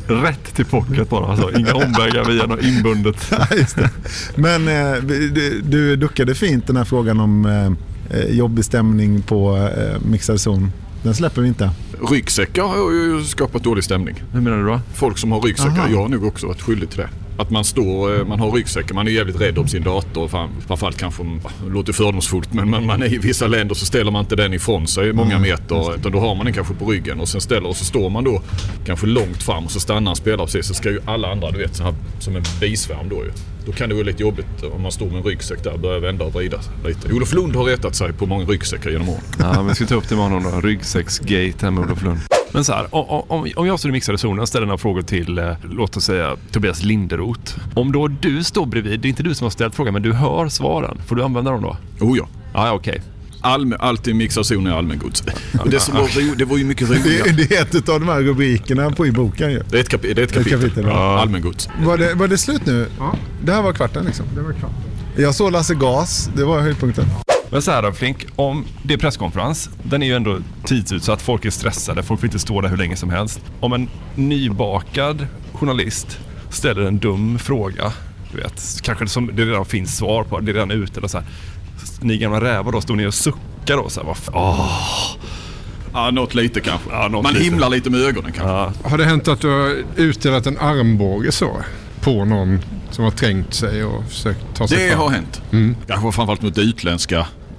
[SPEAKER 11] Rätt till pocket bara alltså. Inga omvägar via något inbundet.
[SPEAKER 10] Ja, just det. Men eh, du, du duckade fint den här frågan om eh, jobbig stämning på eh, mixad zon. Den släpper vi inte.
[SPEAKER 17] Ryggsäckar har ju skapat dålig stämning.
[SPEAKER 11] Hur menar du då?
[SPEAKER 17] Folk som har ryggsäckar,
[SPEAKER 10] Aha.
[SPEAKER 17] jag har nog också varit skyldig till det. Att man står, eh, man har ryggsäckar, man är jävligt rädd om sin dator. Framförallt kanske, det låter fördomsfullt, men man, man är i vissa länder så ställer man inte den ifrån sig många meter. Utan då har man den kanske på ryggen och sen ställer och så står man då kanske långt fram och så stannar en spelare precis. Så ska ju alla andra, du vet, så här, som en bisvärm då ju. Då kan det vara lite jobbigt om man står med en ryggsäck där och börjar vända och vrida lite. Olof Lund har retat sig på många ryggsäckar genom åren.
[SPEAKER 11] Ja, men vi ska ta upp det med honom då. Ryggsäcksgate här med Olof Lund. Men så här, om, om, jag står i mixade zonen ställer några frågor till, eh, låt oss säga Tobias Linderoth. Om då du står bredvid, det är inte du som har ställt frågan, men du hör svaren. Får du använda dem då?
[SPEAKER 17] Oh ja.
[SPEAKER 11] Ja, ja okej.
[SPEAKER 17] Allmän, allt i mixad zon är allmängods. Och det, som var, ro- det var ju mycket
[SPEAKER 10] Det,
[SPEAKER 17] roligare.
[SPEAKER 10] det är ett av de här rubrikerna på i boken ju.
[SPEAKER 17] Det är ett, kapi- det är ett kapitel.
[SPEAKER 10] kapitel, ja.
[SPEAKER 17] Allmängods.
[SPEAKER 10] Var det, var det slut nu?
[SPEAKER 9] Ja.
[SPEAKER 10] Det här var kvarten liksom.
[SPEAKER 9] Det var klart.
[SPEAKER 10] Jag såg Lasse Gas, det var höjdpunkten.
[SPEAKER 11] Men så här då Flink, om det är presskonferens, den är ju ändå tidsutsatt, folk är stressade, folk får inte stå där hur länge som helst. Om en nybakad journalist ställer en dum fråga, du vet, kanske som det redan finns svar på, det är redan ute eller så här. Ni gamla rävar då, står ni och suckar då så här, vad åh.
[SPEAKER 17] Ja, något lite kanske.
[SPEAKER 11] Ja, något
[SPEAKER 17] Man
[SPEAKER 11] lite.
[SPEAKER 17] himlar lite med ögonen kanske.
[SPEAKER 11] Ja.
[SPEAKER 9] Har det hänt att du har utdelat en armbåge så? På någon som har trängt sig och försökt ta sig
[SPEAKER 17] Det
[SPEAKER 9] fram?
[SPEAKER 17] har hänt.
[SPEAKER 9] Mm.
[SPEAKER 17] Kanske framförallt mot utländska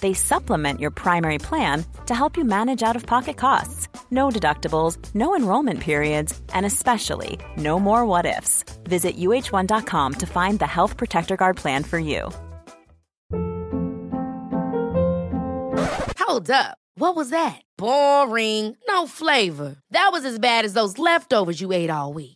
[SPEAKER 18] They supplement your primary plan to help you manage out of pocket costs. No deductibles, no enrollment periods, and especially no more what ifs. Visit uh1.com to find the Health Protector Guard plan for you.
[SPEAKER 19] Hold up. What was that? Boring. No flavor. That was as bad as those leftovers you ate all week.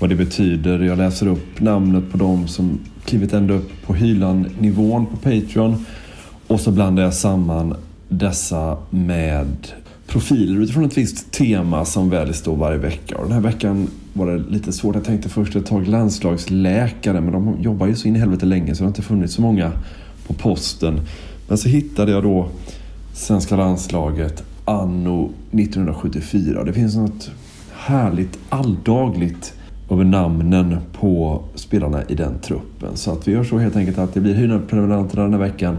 [SPEAKER 11] vad det betyder. Jag läser upp namnet på dem som klivit ända upp på Hyland-nivån på Patreon och så blandar jag samman dessa med profiler utifrån ett visst tema som väljs då varje vecka. Och den här veckan var det lite svårt. Jag tänkte först ett tag landslagsläkare men de jobbar ju så in i helvete länge så det har inte funnits så många på posten. Men så hittade jag då svenska landslaget anno 1974. Det finns något härligt alldagligt över namnen på spelarna i den truppen. Så att vi gör så helt enkelt att det blir Hynöprenumeranterna den här veckan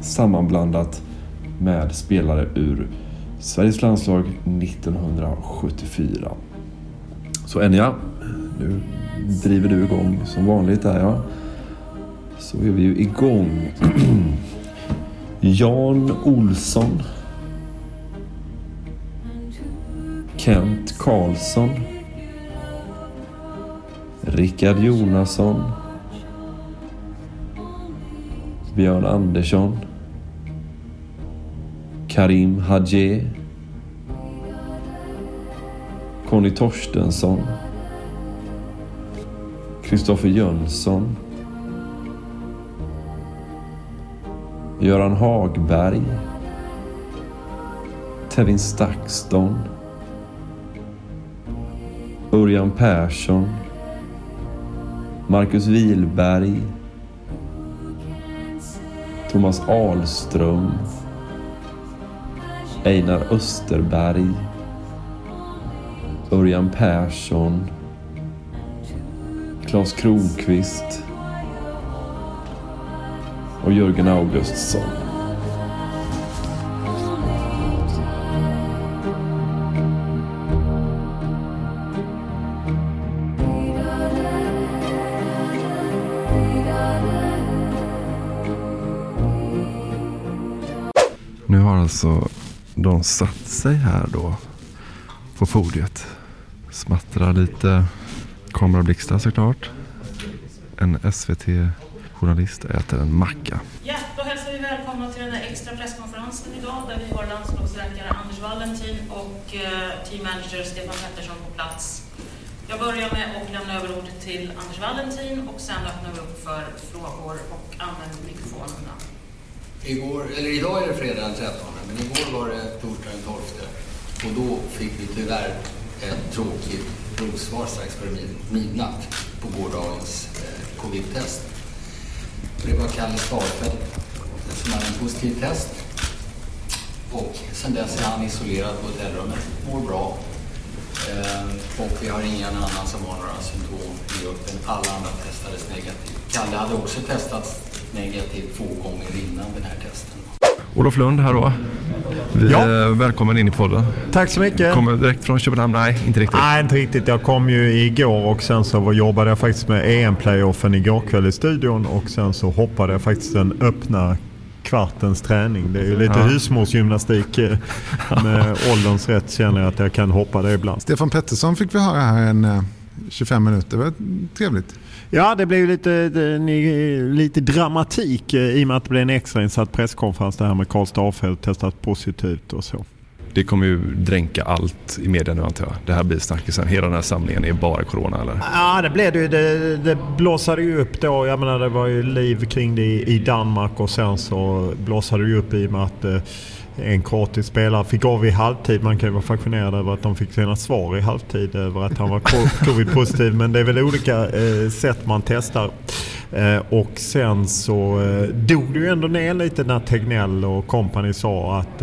[SPEAKER 11] sammanblandat med spelare ur Sveriges landslag 1974. Så Enya, nu driver du igång som vanligt där ja. Så är vi ju igång. Jan Olsson. Kent Karlsson. Rickard Jonasson. Björn Andersson. Karim Hadje. Conny Torstensson. Kristoffer Jönsson. Göran Hagberg. Tevin Stakston. Örjan Persson. Marcus Wilberg. Thomas Ahlström. Einar Österberg. Örjan Persson. Klas Kronqvist. Och Jörgen Augustsson.
[SPEAKER 20] Alltså de satt sig här då på podiet. Smattrar lite kamerablixtar såklart. En SVT-journalist äter en macka.
[SPEAKER 21] Ja, då hälsar vi välkomna till den här extra presskonferensen idag där vi har landslagsläkare Anders Valentin och team teammanager Stefan Pettersson på plats. Jag börjar med att lämna över ordet till Anders Valentin och sen öppnar vi upp för frågor och använder mikrofonerna.
[SPEAKER 22] Igår, eller idag är det fredag den 13, men igår var det torsdag den 12. Och då fick vi tyvärr ett tråkigt provsvar strax före midnatt på gårdagens eh, covid-test. Det var Kalle Starfelt som hade en positiv test. Och sen dess är han isolerad på hotellrummet, mår bra. Eh, och vi har ingen annan som har några symptom i gruppen. Alla andra testades negativt. Kalle hade också testats negativt två gånger innan den här testen.
[SPEAKER 20] Olof Lund här då. Vi
[SPEAKER 23] Ja.
[SPEAKER 20] välkommen in i podden.
[SPEAKER 23] Tack så mycket.
[SPEAKER 20] Kommer direkt från Köpenhamn? Nej, inte riktigt.
[SPEAKER 23] Nej, inte riktigt. Jag kom ju igår och sen så jobbade jag faktiskt med EM-playoffen igår kväll i studion och sen så hoppade jag faktiskt den öppna kvartens träning. Det är ju lite
[SPEAKER 10] Ja.
[SPEAKER 23] husmorsgymnastik. eh, Med ålderns rätt känner jag att jag kan hoppa det ibland.
[SPEAKER 10] Stefan Pettersson fick vi höra här en, eh, 25 minuter. Det var trevligt.
[SPEAKER 23] Ja, det blev lite, lite dramatik eh, i och med att det blev en extrainsatt presskonferens det här med Karl Starfelt testat positivt och så.
[SPEAKER 11] Det kommer ju dränka allt i media nu antar jag. Det här blir snackisen. Hela den här samlingen är bara corona eller?
[SPEAKER 23] Ja, det blev det ju. Det, det blossade ju upp då. Jag menar det var ju liv kring det i Danmark och sen så blossade det ju upp i och med att eh, en kroatisk spelare fick av i halvtid. Man kan ju vara fascinerad över att de fick sina svar i halvtid över att han var covid-positiv. Men det är väl olika eh, sätt man testar. Eh, och sen så eh, dog det ju ändå ner lite när Tegnell och kompani sa att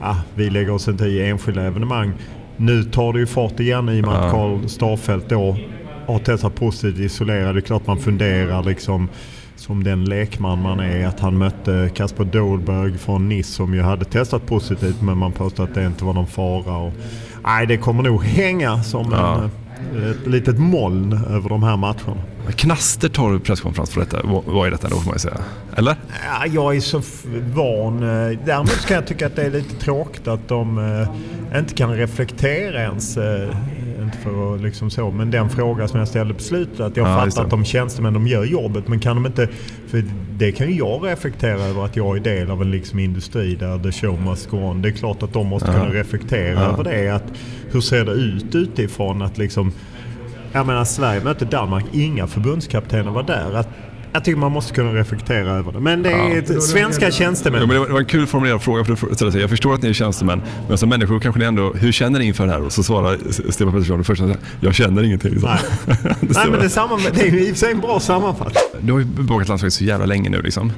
[SPEAKER 23] ah, vi lägger oss inte i enskilda evenemang. Nu tar det ju fart igen i och med att Karl Starfelt då har testat positivt isolerad. Det är klart man funderar liksom som den lekman man är att han mötte Kasper Dolberg från Nice som ju hade testat positivt men man påstod att det inte var någon fara. Och, nej, det kommer nog hänga som ja. en, ett litet moln över de här matcherna.
[SPEAKER 11] Knaster tar presskonferens för detta. Vad är detta då får man ju säga? Eller?
[SPEAKER 23] Ja, jag är så van. Däremot kan jag tycka att det är lite tråkigt att de eh, inte kan reflektera ens för att liksom så, men den fråga som jag ställde på slutet, att jag ja, fattar att de tjänstemän de gör jobbet, men kan de inte, för det kan ju jag reflektera över att jag är del av en liksom industri där the show must go on. Det är klart att de måste ja. kunna reflektera ja. över det, att hur ser det ut utifrån att liksom jag menar Sverige mötte Danmark, inga förbundskaptener var där. Att jag tycker man måste kunna reflektera över det. Men det är ja. svenska tjänstemän.
[SPEAKER 11] Ja, men det var en kul formulerad fråga. För att jag förstår att ni är tjänstemän, men som människor kanske ni ändå... Hur känner ni inför det här? Och så svarar Stefan Pettersson det första. Jag känner ingenting.
[SPEAKER 23] Nej, Nej men det är, samma, det är i och för sig en bra sammanfattning.
[SPEAKER 11] Du har ju bevakat landslaget så jävla länge nu. Liksom.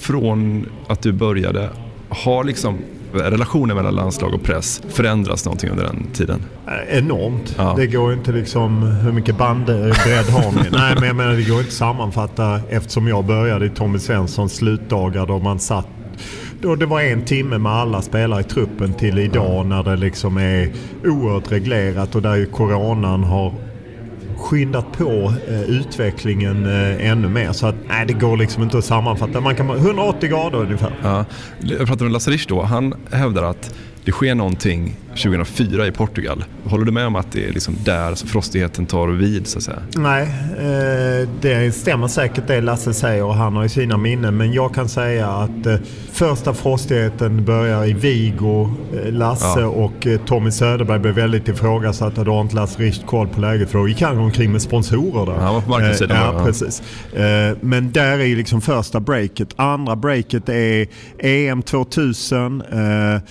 [SPEAKER 11] Från att du började, har liksom relationen mellan landslag och press förändras någonting under den tiden?
[SPEAKER 23] Enormt. Ja. Det går inte liksom, hur mycket bandbredd har ni? Nej men jag menar det går inte att sammanfatta eftersom jag började i Tommy Svenssons slutdagar då man satt då det var en timme med alla spelare i truppen till idag när det liksom är oerhört reglerat och där ju coronan har skyndat på eh, utvecklingen eh, ännu mer. Så att nej, det går liksom inte att sammanfatta. Man kan 180 grader ungefär.
[SPEAKER 11] Ja. Jag pratade med Lasse Risch då. Han hävdar att det sker någonting 2004 i Portugal. Håller du med om att det är liksom där frostigheten tar vid så att säga?
[SPEAKER 23] Nej, eh, det stämmer säkert det Lasse säger och han har ju sina minnen. Men jag kan säga att eh, första frostigheten börjar i Vigo. Eh, Lasse ja. och Tommy Söderberg blev väldigt ifrågasatta. Då har inte Lasse riktigt koll på läget för då gick han omkring med sponsorer där.
[SPEAKER 11] Han var på marknadssidan.
[SPEAKER 23] Ja, precis. Men där är liksom första breaket. Andra breaket är EM 2000.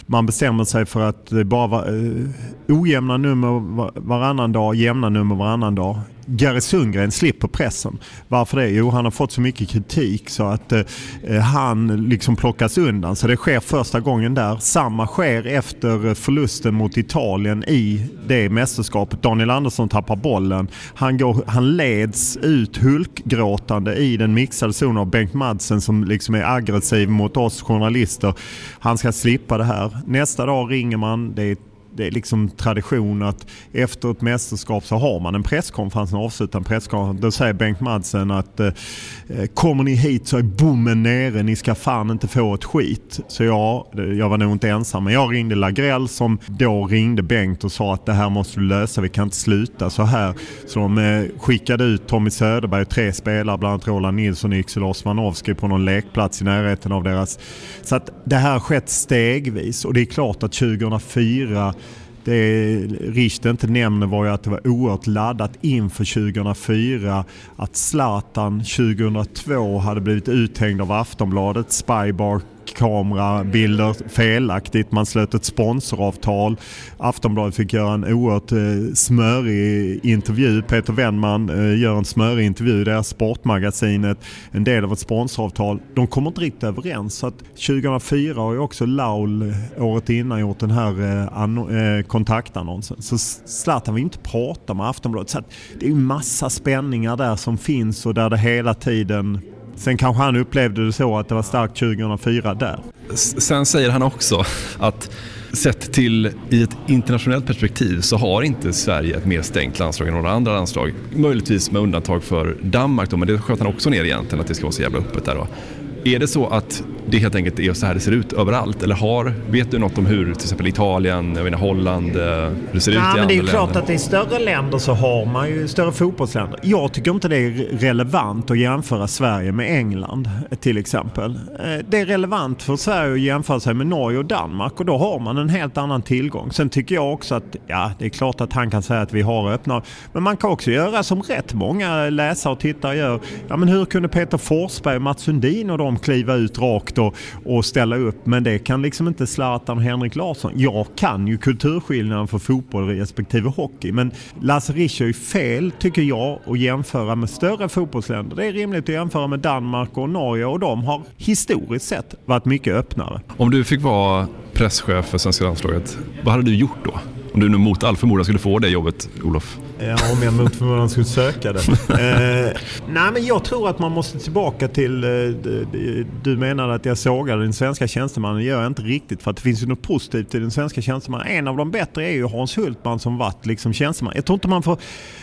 [SPEAKER 23] man bestämmer sig för att det bara var eh, ojämna nummer varannan dag, jämna nummer varannan dag. Gary Sundgren slipper pressen. Varför det? Jo, han har fått så mycket kritik så att eh, han liksom plockas undan. Så det sker första gången där. Samma sker efter förlusten mot Italien i det mästerskapet. Daniel Andersson tappar bollen. Han, går, han leds ut hulkgråtande i den mixade zonen av Bengt Madsen som liksom är aggressiv mot oss journalister. Han ska slippa det här. Nästa dag ringer man. Det är det är liksom tradition att efter ett mästerskap så har man en presskonferens, en avslutande presskonferens. Då säger Bengt Madsen att eh, kommer ni hit så är bommen nere, ni ska fan inte få ett skit. Så ja, jag var nog inte ensam. Men jag ringde Lagrell som då ringde Bengt och sa att det här måste du lösa, vi kan inte sluta så här. Så de eh, skickade ut Tommy Söderberg och tre spelare, bland annat Roland Nilsson och Yxel Osmanovski på någon lekplats i närheten av deras. Så att det här har skett stegvis och det är klart att 2004 det Richter inte nämner var ju att det var oerhört laddat inför 2004. Att Zlatan 2002 hade blivit uthängd av Aftonbladet, Spybar kamerabilder felaktigt. Man slöt ett sponsoravtal. Aftonbladet fick göra en oerhört eh, smörig intervju. Peter Wennman eh, gör en smörig intervju i deras Sportmagasinet. En del av ett sponsoravtal. De kommer inte riktigt överens. Så att 2004 har ju också Laul eh, året innan gjort den här eh, eh kontaktannonsen. Så Zlatan vill inte prata med Aftonbladet. Så det är ju massa spänningar där som finns och där det hela tiden Sen kanske han upplevde det så att det var starkt 2004 där.
[SPEAKER 11] Sen säger han också att sett till i ett internationellt perspektiv så har inte Sverige ett mer stängt landslag än några andra landslag. Möjligtvis med undantag för Danmark då, men det sköt han också ner egentligen att det ska vara så jävla öppet där. Då. Är det så att det helt enkelt är så här det ser ut överallt? Eller har, vet du något om hur till exempel Italien, jag inte, Holland, eh, hur det ser ut i
[SPEAKER 23] Nej,
[SPEAKER 11] andra
[SPEAKER 23] men det är ju
[SPEAKER 11] länder?
[SPEAKER 23] klart att i större länder så har man ju större fotbollsländer. Jag tycker inte det är relevant att jämföra Sverige med England till exempel. Eh, Det är relevant för Sverige att jämföra sig med Norge och Danmark och då har man en helt annan tillgång. Sen tycker jag också att, ja det är klart att han kan säga att vi har öppna, men man kan också göra som rätt många läsare och tittare gör. Ja men hur kunde Peter Forsberg, Mats Sundin och de kliva ut rakt och, och ställa upp? Men det kan liksom inte Zlatan och Henrik Larsson. Jag kan ju kulturskillnaden för fotboll respektive hockey. Men Lasse Rich är ju fel, tycker jag, att jämföra med större fotbollsländer. Det är rimligt att jämföra med Danmark och Norge och de har historiskt sett varit mycket öppnare.
[SPEAKER 11] Om du fick vara presschef för svenska landslaget, vad hade du gjort då? Om du nu mot all förmodan skulle få det jobbet, Olof?
[SPEAKER 23] Ja, om jag mot förmodan skulle söka det. eh, nej, men jag tror att man måste tillbaka till... Eh, du menade att jag sågade den svenska tjänstemannen. Det gör jag inte riktigt för att det finns ju något positivt i den svenska tjänstemannen. En av de bättre är ju Hans Hultman som varit liksom tjänsteman. Jag tror inte man får...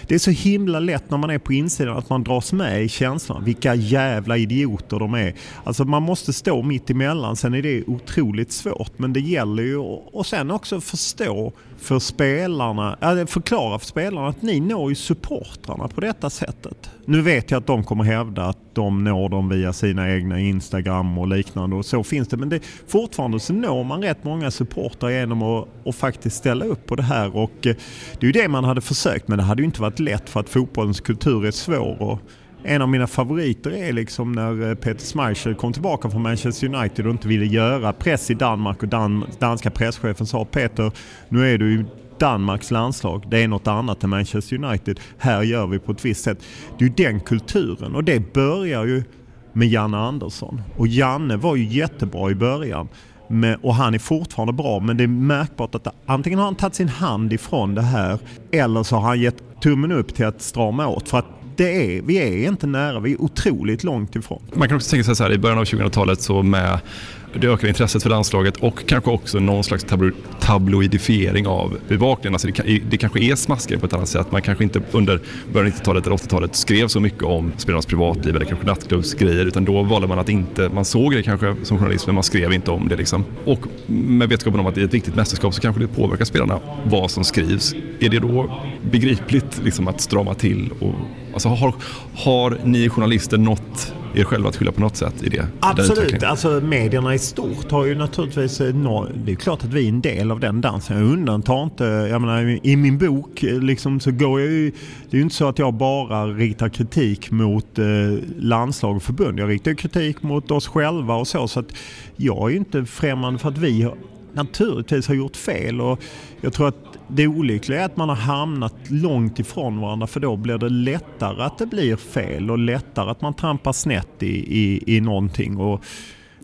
[SPEAKER 23] Det är så himla lätt när man är på insidan att man dras med i känslan. Vilka jävla idioter de är. Alltså man måste stå mitt emellan. Sen är det otroligt svårt. Men det gäller ju och sen också förstå för spelarna, förklara för spelarna att ni når ju supportrarna på detta sättet. Nu vet jag att de kommer hävda att de når dem via sina egna Instagram och liknande och så finns det. Men det, fortfarande så når man rätt många supportrar genom att, och faktiskt ställa upp på det här och eh, det är ju det man hade försökt men det hade ju inte varit lätt för att fotbollens kultur är svår. Och, en av mina favoriter är liksom när eh, Peter Schmeichel kom tillbaka från Manchester United och inte ville göra press i Danmark och Dan danska presschefen sa Peter, nu är du i Danmarks landslag, det är något annat än Manchester United. Här gör vi på ett visst sätt. Det är ju den kulturen och det börjar ju med Janne Andersson. Och Janne var ju jättebra i början. Med, och han är fortfarande bra men det är märkbart att antingen har han tagit sin hand ifrån det här eller så har han gett tummen upp till att strama åt. För att det är, vi är inte nära, vi är otroligt långt ifrån.
[SPEAKER 11] Man kan också tänka sig så här, i början av 2000-talet så med det ökade intresset för landslaget och kanske också någon slags tablo tabloidifiering av bevakningen. Alltså det, det kanske är smaskigare på ett annat sätt. Man kanske inte under början av 90-talet eller 80-talet skrev så mycket om spelarnas privatliv eller kanske nattklubbsgrejer utan då valde man att inte, man såg det kanske som journalist men man skrev inte om det liksom. Och med vetskapen om att i ett viktigt mästerskap så kanske det påverkar spelarna vad som skrivs. Är det då begripligt liksom att strama till och Alltså har, har ni journalister något er själva att skylla på något sätt i det?
[SPEAKER 23] Absolut, alltså medierna i stort har ju naturligtvis, eh, det är klart att vi är en del av den dansen. Jag undantar inte, jag menar i min bok eh, liksom så går jag ju, det är ju inte så att jag bara riktar kritik mot eh, landslag och förbund. Jag riktar ju kritik mot oss själva och så. Så att jag är ju inte främmande för att vi naturligtvis har gjort fel. Och jag tror att det olyckliga är att man har hamnat långt ifrån varandra för då blir det lättare att det blir fel och lättare att man trampar snett i, i, i någonting. Och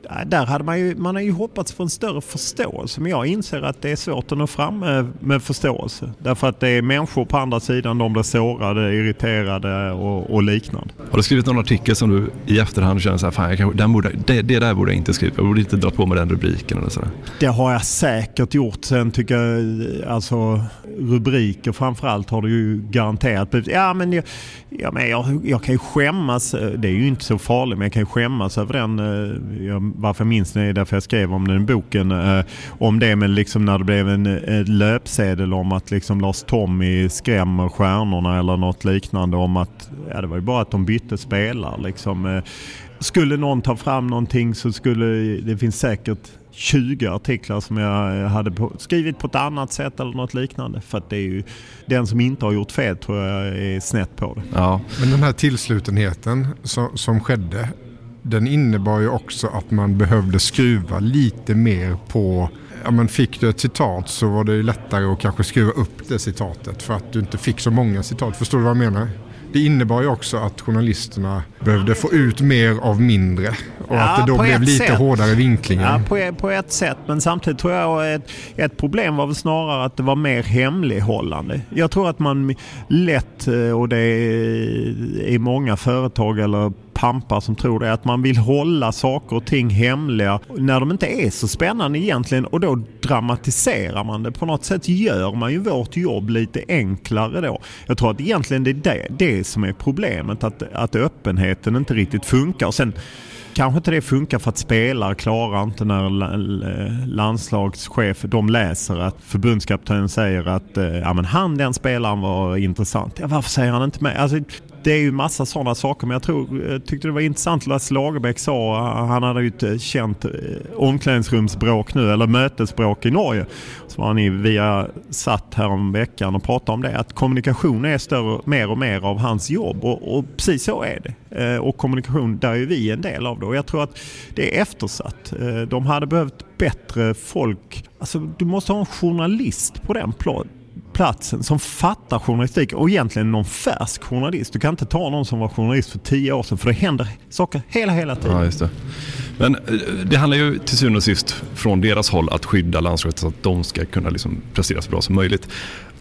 [SPEAKER 23] där- där hade man ju, man har ju hoppats på en större förståelse men jag inser att det är svårt att nå fram med, med förståelse. Därför att det är människor på andra sidan, de blir sårade, irriterade och, och liknande.
[SPEAKER 11] Har du skrivit någon artikel som du i efterhand känner så här, fan, jag kanske, den borde, det, det där borde jag inte skrivit. Jag borde inte dra på med den rubriken eller sådär.
[SPEAKER 23] Det har jag säkert gjort. Sen tycker jag, alltså rubriker framförallt har du ju garanterat. Ja men, jag, ja, men jag, jag kan ju skämmas, det är ju inte så farligt, men jag kan ju skämmas över den. eh, Jag, varför jag minns det är därför jag skrev om den i boken. eh, Om det med liksom när det blev en, en löpsedel om att liksom Lars Tommy skrämmer stjärnorna eller något liknande om att, ja det var ju bara att de bytte spelare liksom. eh, Skulle någon ta fram någonting så skulle det finns säkert 20 artiklar som jag hade på, skrivit på ett annat sätt eller något liknande. För att det är ju den som inte har gjort fel tror jag är snett på det.
[SPEAKER 11] Ja.
[SPEAKER 9] Men den här tillslutenheten som, som skedde, den innebar ju också att man behövde skruva lite mer på Ja, men fick du ett citat så var det ju lättare att kanske skruva upp det citatet för att du inte fick så många citat. Förstår du vad jag menar? Det innebar ju också att journalisterna behövde få ut mer av mindre och
[SPEAKER 23] Ja,
[SPEAKER 9] att det då blev lite
[SPEAKER 23] sätt.
[SPEAKER 9] hårdare vinklingar.
[SPEAKER 23] Ja, på, på ett sätt. Men samtidigt tror jag ett, ett problem var väl snarare att det var mer hemlighållande. Jag tror att man lätt, eh, och det är i många företag eller pampar som tror det, att man vill hålla saker och ting hemliga när de inte är så spännande egentligen och då dramatiserar man det. På något sätt gör man ju vårt jobb lite enklare då. Jag tror att egentligen det är det, det som är problemet, att, att öppenheten inte riktigt funkar. Och sen kanske inte det funkar för att spelare klarar inte när landslagschef, de läser att förbundskaptenen säger att eh, ja, men han den spelaren var intressant. Ja, varför säger han inte med? Alltså, det är ju massa sådana saker men jag tror, eh, tyckte det var intressant Lasse Lagerbäck sa, eh, han hade ju ett eh, känt omklädningsrumsbråk nu, eller mötesbråk i Norge. Så var han via satt här om veckan och pratade om det, att kommunikation är större, mer och mer av hans jobb och, och precis så är det. Och kommunikation, där är vi en del av det och jag tror att det är eftersatt. De hade behövt bättre folk, alltså du måste ha en journalist på den platsen som fattar journalistik och egentligen någon färsk journalist. Du kan inte ta någon som var journalist för tio år sedan för det händer saker hela, hela tiden.
[SPEAKER 11] Ja, just det. Men eh, det handlar ju till syvende och sist från deras håll att skydda landslaget så att de ska kunna liksom prestera så bra som möjligt.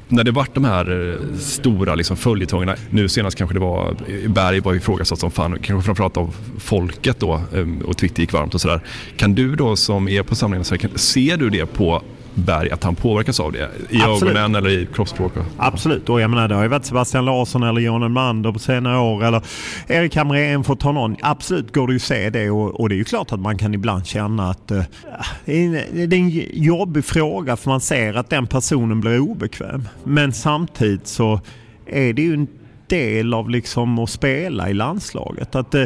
[SPEAKER 11] När det vart de här eh, stora liksom följetongerna, nu senast kanske det var eh, Berg var ifrågasatt som fan, kanske framförallt av folket då och Twitter gick varmt och sådär. Kan du då som är på samlingen, ser du det på Berg att han påverkas av det? I Absolut. ögonen eller i kroppsspråk?
[SPEAKER 23] Absolut, och jag menar det har ju varit Sebastian Larsson eller Jan Elmander på senare år eller Erik Hamrén får ta någon. Absolut går det ju att se det och, och, det är ju klart att man kan ibland känna att uh, det är en jobbig fråga för man ser att den personen blir obekväm. Men samtidigt så är det ju en del av liksom att spela i landslaget. Att uh,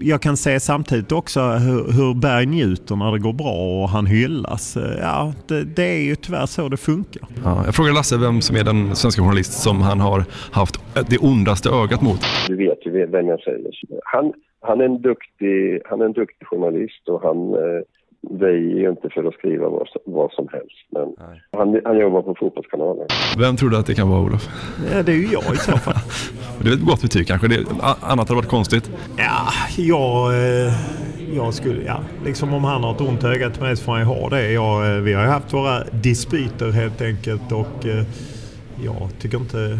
[SPEAKER 23] jag kan se samtidigt också hur, hur Berg njuter när det går bra och han hyllas. Ja, det, det är ju tyvärr så det funkar.
[SPEAKER 11] Ja, jag frågar Lasse vem som är den svenska journalist som han har haft det ondaste ögat mot.
[SPEAKER 15] Du vet ju vem jag säger. Han, han, är en duktig, han är en duktig journalist och han eh, väjer ju inte för att skriva vad, vad som helst. Men han, han jobbar på Fotbollskanalen.
[SPEAKER 11] Vem tror du att det kan vara Olof?
[SPEAKER 23] Ja, det är ju jag i så fall.
[SPEAKER 11] det är ett gott betyg kanske. Det, annat hade varit konstigt.
[SPEAKER 23] Ja, jag, eh, jag skulle, ja, liksom om han har ett ont öga till mig så får han ju ha det. Jag, eh, vi har ju haft våra dispyter helt enkelt och eh, jag tycker inte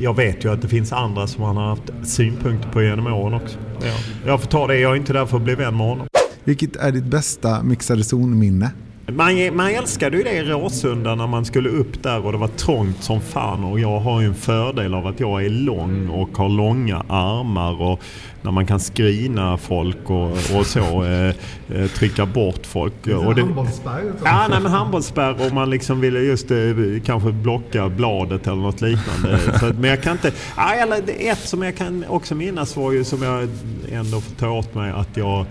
[SPEAKER 23] jag vet ju att det finns andra som han har haft synpunkter på genom åren också. Ja. Jag får ta det, jag är inte där för att bli vän med honom.
[SPEAKER 10] Vilket är ditt bästa mixade zonminne?
[SPEAKER 23] Man, man älskade ju det i Råsunda när man skulle upp där och det var trångt som fan och jag har ju en fördel av att jag är lång och har långa armar och när man kan skrina folk och, och så eh, eh trycka bort folk.
[SPEAKER 10] Det är
[SPEAKER 23] och det,
[SPEAKER 10] handbollsspärr?
[SPEAKER 23] Ja, nej, men handbollsspärr och man liksom ville just eh, kanske blocka bladet eller något liknande. så, men jag kan inte... Eller ett som jag kan också minnas var ju som jag ändå får ta åt mig att jag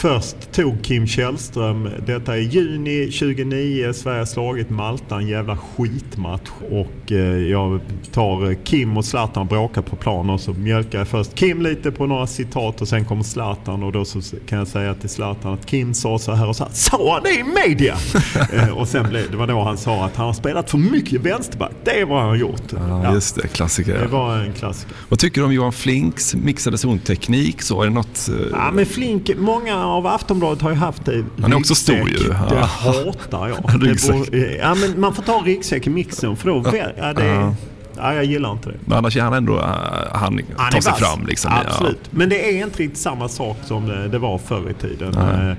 [SPEAKER 23] Först tog Kim Källström, detta är juni 29, Sverige har slagit Malta, en jävla skitmatch. Och eh, jag tar Kim och Zlatan och bråkar på plan och så mjölkar jag först Kim lite på några citat och sen kommer Zlatan och då så kan jag säga till Zlatan att Kim sa så här och så här. Sa han det i media? eh, och sen blev det var då han sa att han har spelat för mycket vänsterback. Det är vad han gjort.
[SPEAKER 11] Ja, ja. just det. Klassiker.
[SPEAKER 23] Det var en klassiker.
[SPEAKER 11] Vad tycker du om Johan Flinks mixade zonteknik? Så är det något...
[SPEAKER 23] Eh... Ja, men Flink, många av Aftonbladet har ju haft det.
[SPEAKER 11] Han är också stor ju.
[SPEAKER 23] Det hatar jag. ryggsäck. ja, men man får ta ryggsäck i mixen för då... Ja, det, ja. ja, jag gillar inte det.
[SPEAKER 11] Men annars är han ändå... Uh, han, han tar sig vass. fram liksom.
[SPEAKER 23] Absolut. Ja. Men det är inte riktigt samma sak som det, det var förr i tiden. Nej.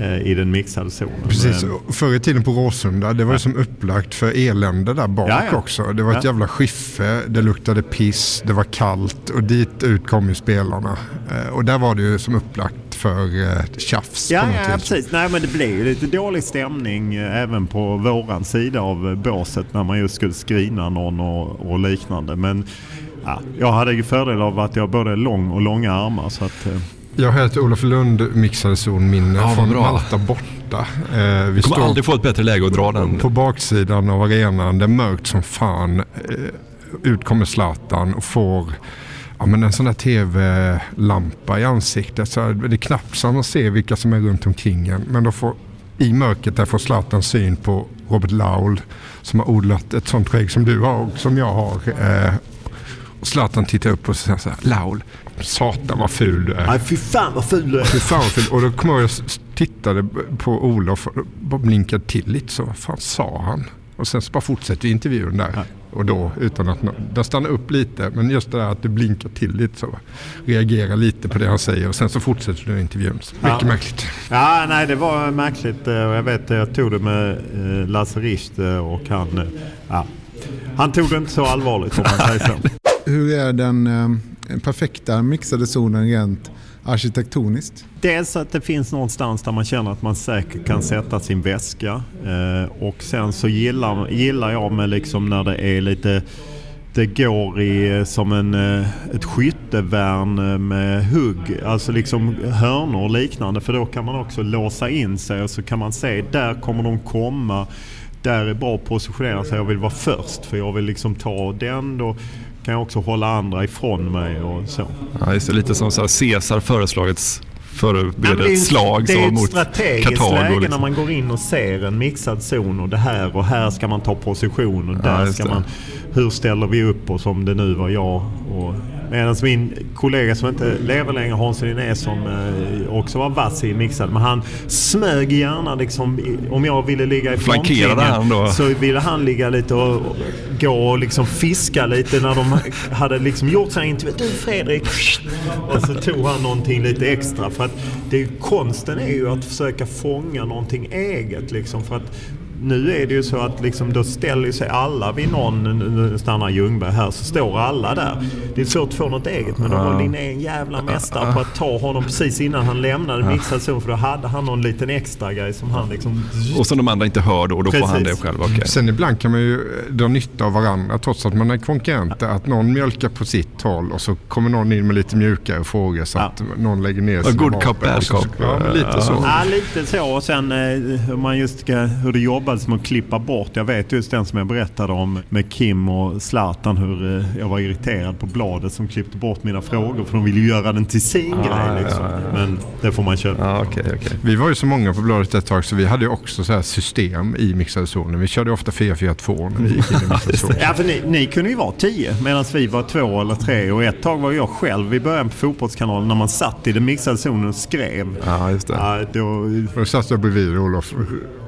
[SPEAKER 23] Eh, i den mixade zonen.
[SPEAKER 9] Precis, förr i tiden på Råsunda, det var ju som upplagt för elände där bak ja, ja. också. Det var ett jävla skiffe, det luktade piss, det var kallt och dit ut kom ju spelarna. Eh, och där var det ju som upplagt för eh, tjafs
[SPEAKER 23] ja, ja, precis. Nej, men det blev ju lite dålig stämning även på våran sida av båset när man just skulle skrina någon och, och liknande. Men ja, jag hade ju fördel av att jag både lång och långa armar. Så att,
[SPEAKER 9] jag heter Olof Lund, mixade zonminne
[SPEAKER 11] ja,
[SPEAKER 9] från Malta borta.
[SPEAKER 11] Eh, vi kommer aldrig få ett bättre läge att dra den.
[SPEAKER 9] På baksidan av arenan, det är mörkt som fan. Eh, ut kommer Zlatan och får ja, men en sån där tv-lampa i ansiktet. Så det är knappt så man ser vilka som är runt omkring en. Men då får, i mörkret där får Zlatan syn på Robert Laul som har odlat ett sånt skägg som du har och som jag har. Eh, och Zlatan tittar upp och säger så här, Laul, Satan vad ful du är.
[SPEAKER 23] Nej, fy fan vad ful du är.
[SPEAKER 9] Fy fan vad ful. Och då kommer jag och tittade på Olof och blinkade till lite så. Vad fan sa han? Och sen så bara fortsätter intervjun där. Nej. Och då utan att... Den stannar upp lite. Men just det där att du blinkar till lite så. Reagerar lite på det han säger och sen så fortsätter du intervjun. Mycket ja. märkligt.
[SPEAKER 23] Ja, nej det var märkligt. Och jag vet, jag tog det med eh, Lasse Richt eh, och han... Ja, han tog det inte så allvarligt om man säger så.
[SPEAKER 10] Hur är den perfekta mixade zonen rent arkitektoniskt?
[SPEAKER 23] Dels att det finns någonstans där man känner att man säkert kan sätta sin väska. Eh, och sen så gillar, gillar jag med liksom när det är lite det går i eh, som en, eh, ett skyttevärn med hugg, alltså liksom hörnor och liknande. För då kan man också låsa in sig och så kan man se, där kommer de komma. Där är bra att positionera sig, jag vill vara först för jag vill liksom ta den. Då kan jag också hålla andra ifrån mig och så.
[SPEAKER 11] Ja, just det, lite som så här Caesar föreslagits förbereda ett slag
[SPEAKER 23] det är
[SPEAKER 11] mot
[SPEAKER 23] ett strategiskt
[SPEAKER 11] Kartago.
[SPEAKER 23] läge
[SPEAKER 11] Liksom.
[SPEAKER 23] när man går in och ser en mixad zon och det här och här ska man ta position och där
[SPEAKER 11] just
[SPEAKER 23] ska
[SPEAKER 11] det.
[SPEAKER 23] man... Hur ställer vi upp oss om det nu var jag och... Medan min kollega som inte lever längre, Hans Linné, som eh, också var vass i mixad, men han smög gärna liksom, om jag ville ligga i
[SPEAKER 11] då?
[SPEAKER 23] så ville han ligga lite och, och gå och liksom fiska lite när de hade liksom gjort sig intervju. Du Fredrik! Och så tog han någonting lite extra. För att det, konsten är ju att försöka fånga någonting eget. Liksom, för att nu är det ju så att liksom, då ställer sig alla vid någon, nu stannar Ljungberg här, så står alla där. Det är svårt att få något eget men då var
[SPEAKER 11] Ja.
[SPEAKER 23] Linné en jävla mästare på att ta honom precis innan han lämnade
[SPEAKER 11] Ja.
[SPEAKER 23] mixad zon för då hade han någon liten extra grej som han liksom...
[SPEAKER 11] Och som de andra inte hör då och då får han det
[SPEAKER 23] Precis.
[SPEAKER 11] själv. okej.
[SPEAKER 9] Sen ibland kan man ju dra nytta av varandra trots att man är konkurrenter. Att någon mjölkar på sitt håll och så kommer någon in med lite mjukare frågor så att någon lägger ner
[SPEAKER 11] Ja,
[SPEAKER 9] sina
[SPEAKER 11] good
[SPEAKER 9] vapen.
[SPEAKER 11] cop, bad cop.
[SPEAKER 9] Ja, lite så.
[SPEAKER 23] Ja, lite så. Och sen eh, hur man just ska, hur det jobbades med att klippa bort. Jag vet just den som jag berättade om med Kim och Zlatan. Hur eh, jag var irriterad på bladet som klippte bort mina frågor. För de ville ju göra den till sin
[SPEAKER 9] Ja,
[SPEAKER 23] grej. Liksom.
[SPEAKER 9] ja, ja.
[SPEAKER 23] Men det får man köpa.
[SPEAKER 11] Ja, okay, okay.
[SPEAKER 9] Vi var ju så många på bladet ett tag så vi hade ju också så här system i mixade zonen. Vi körde ofta 4-4-2 när vi gick in i mixade zonen.
[SPEAKER 23] Ja, för ni, ni kunde ju vara tio medan vi var två eller tre. Och ett tag var jag själv i början på Fotbollskanalen när man satt i den mixade zonen och skrev.
[SPEAKER 11] Ja, just det.
[SPEAKER 23] Ja, då,
[SPEAKER 9] Och då satt jag bredvid Olof.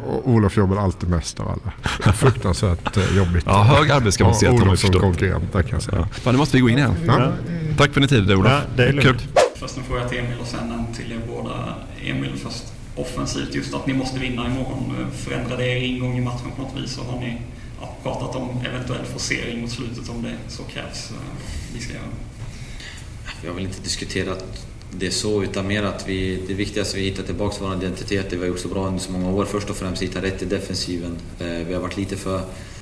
[SPEAKER 9] Och Olof jobbade alltid mest av alla. Fruktansvärt eh, jobbigt.
[SPEAKER 11] Ja, hög arbetskapacitet har man ju
[SPEAKER 9] Olof som
[SPEAKER 11] förstått.
[SPEAKER 9] konkurrent, där kan jag säga.
[SPEAKER 11] Fan, nu måste vi gå in igen.
[SPEAKER 9] Ja.
[SPEAKER 11] Tack för din tid Olof.
[SPEAKER 23] Ja, det är lugnt.
[SPEAKER 11] Kul.
[SPEAKER 24] Först en fråga till Emil och sen en till er båda. Emil först offensivt, just att ni måste vinna imorgon. Förändrade er ingång i matchen på något vis? Så har ni ja, pratat om eventuell forcering mot slutet om det så krävs. eh, Vi ska göra.
[SPEAKER 25] Vi har väl inte diskuterat det så, utan mer att vi, det viktigaste är att vi hittar tillbaka till vår identitet, det vi har gjort så bra under så många år. Först och främst hitta rätt i defensiven. Eh, vi har varit lite för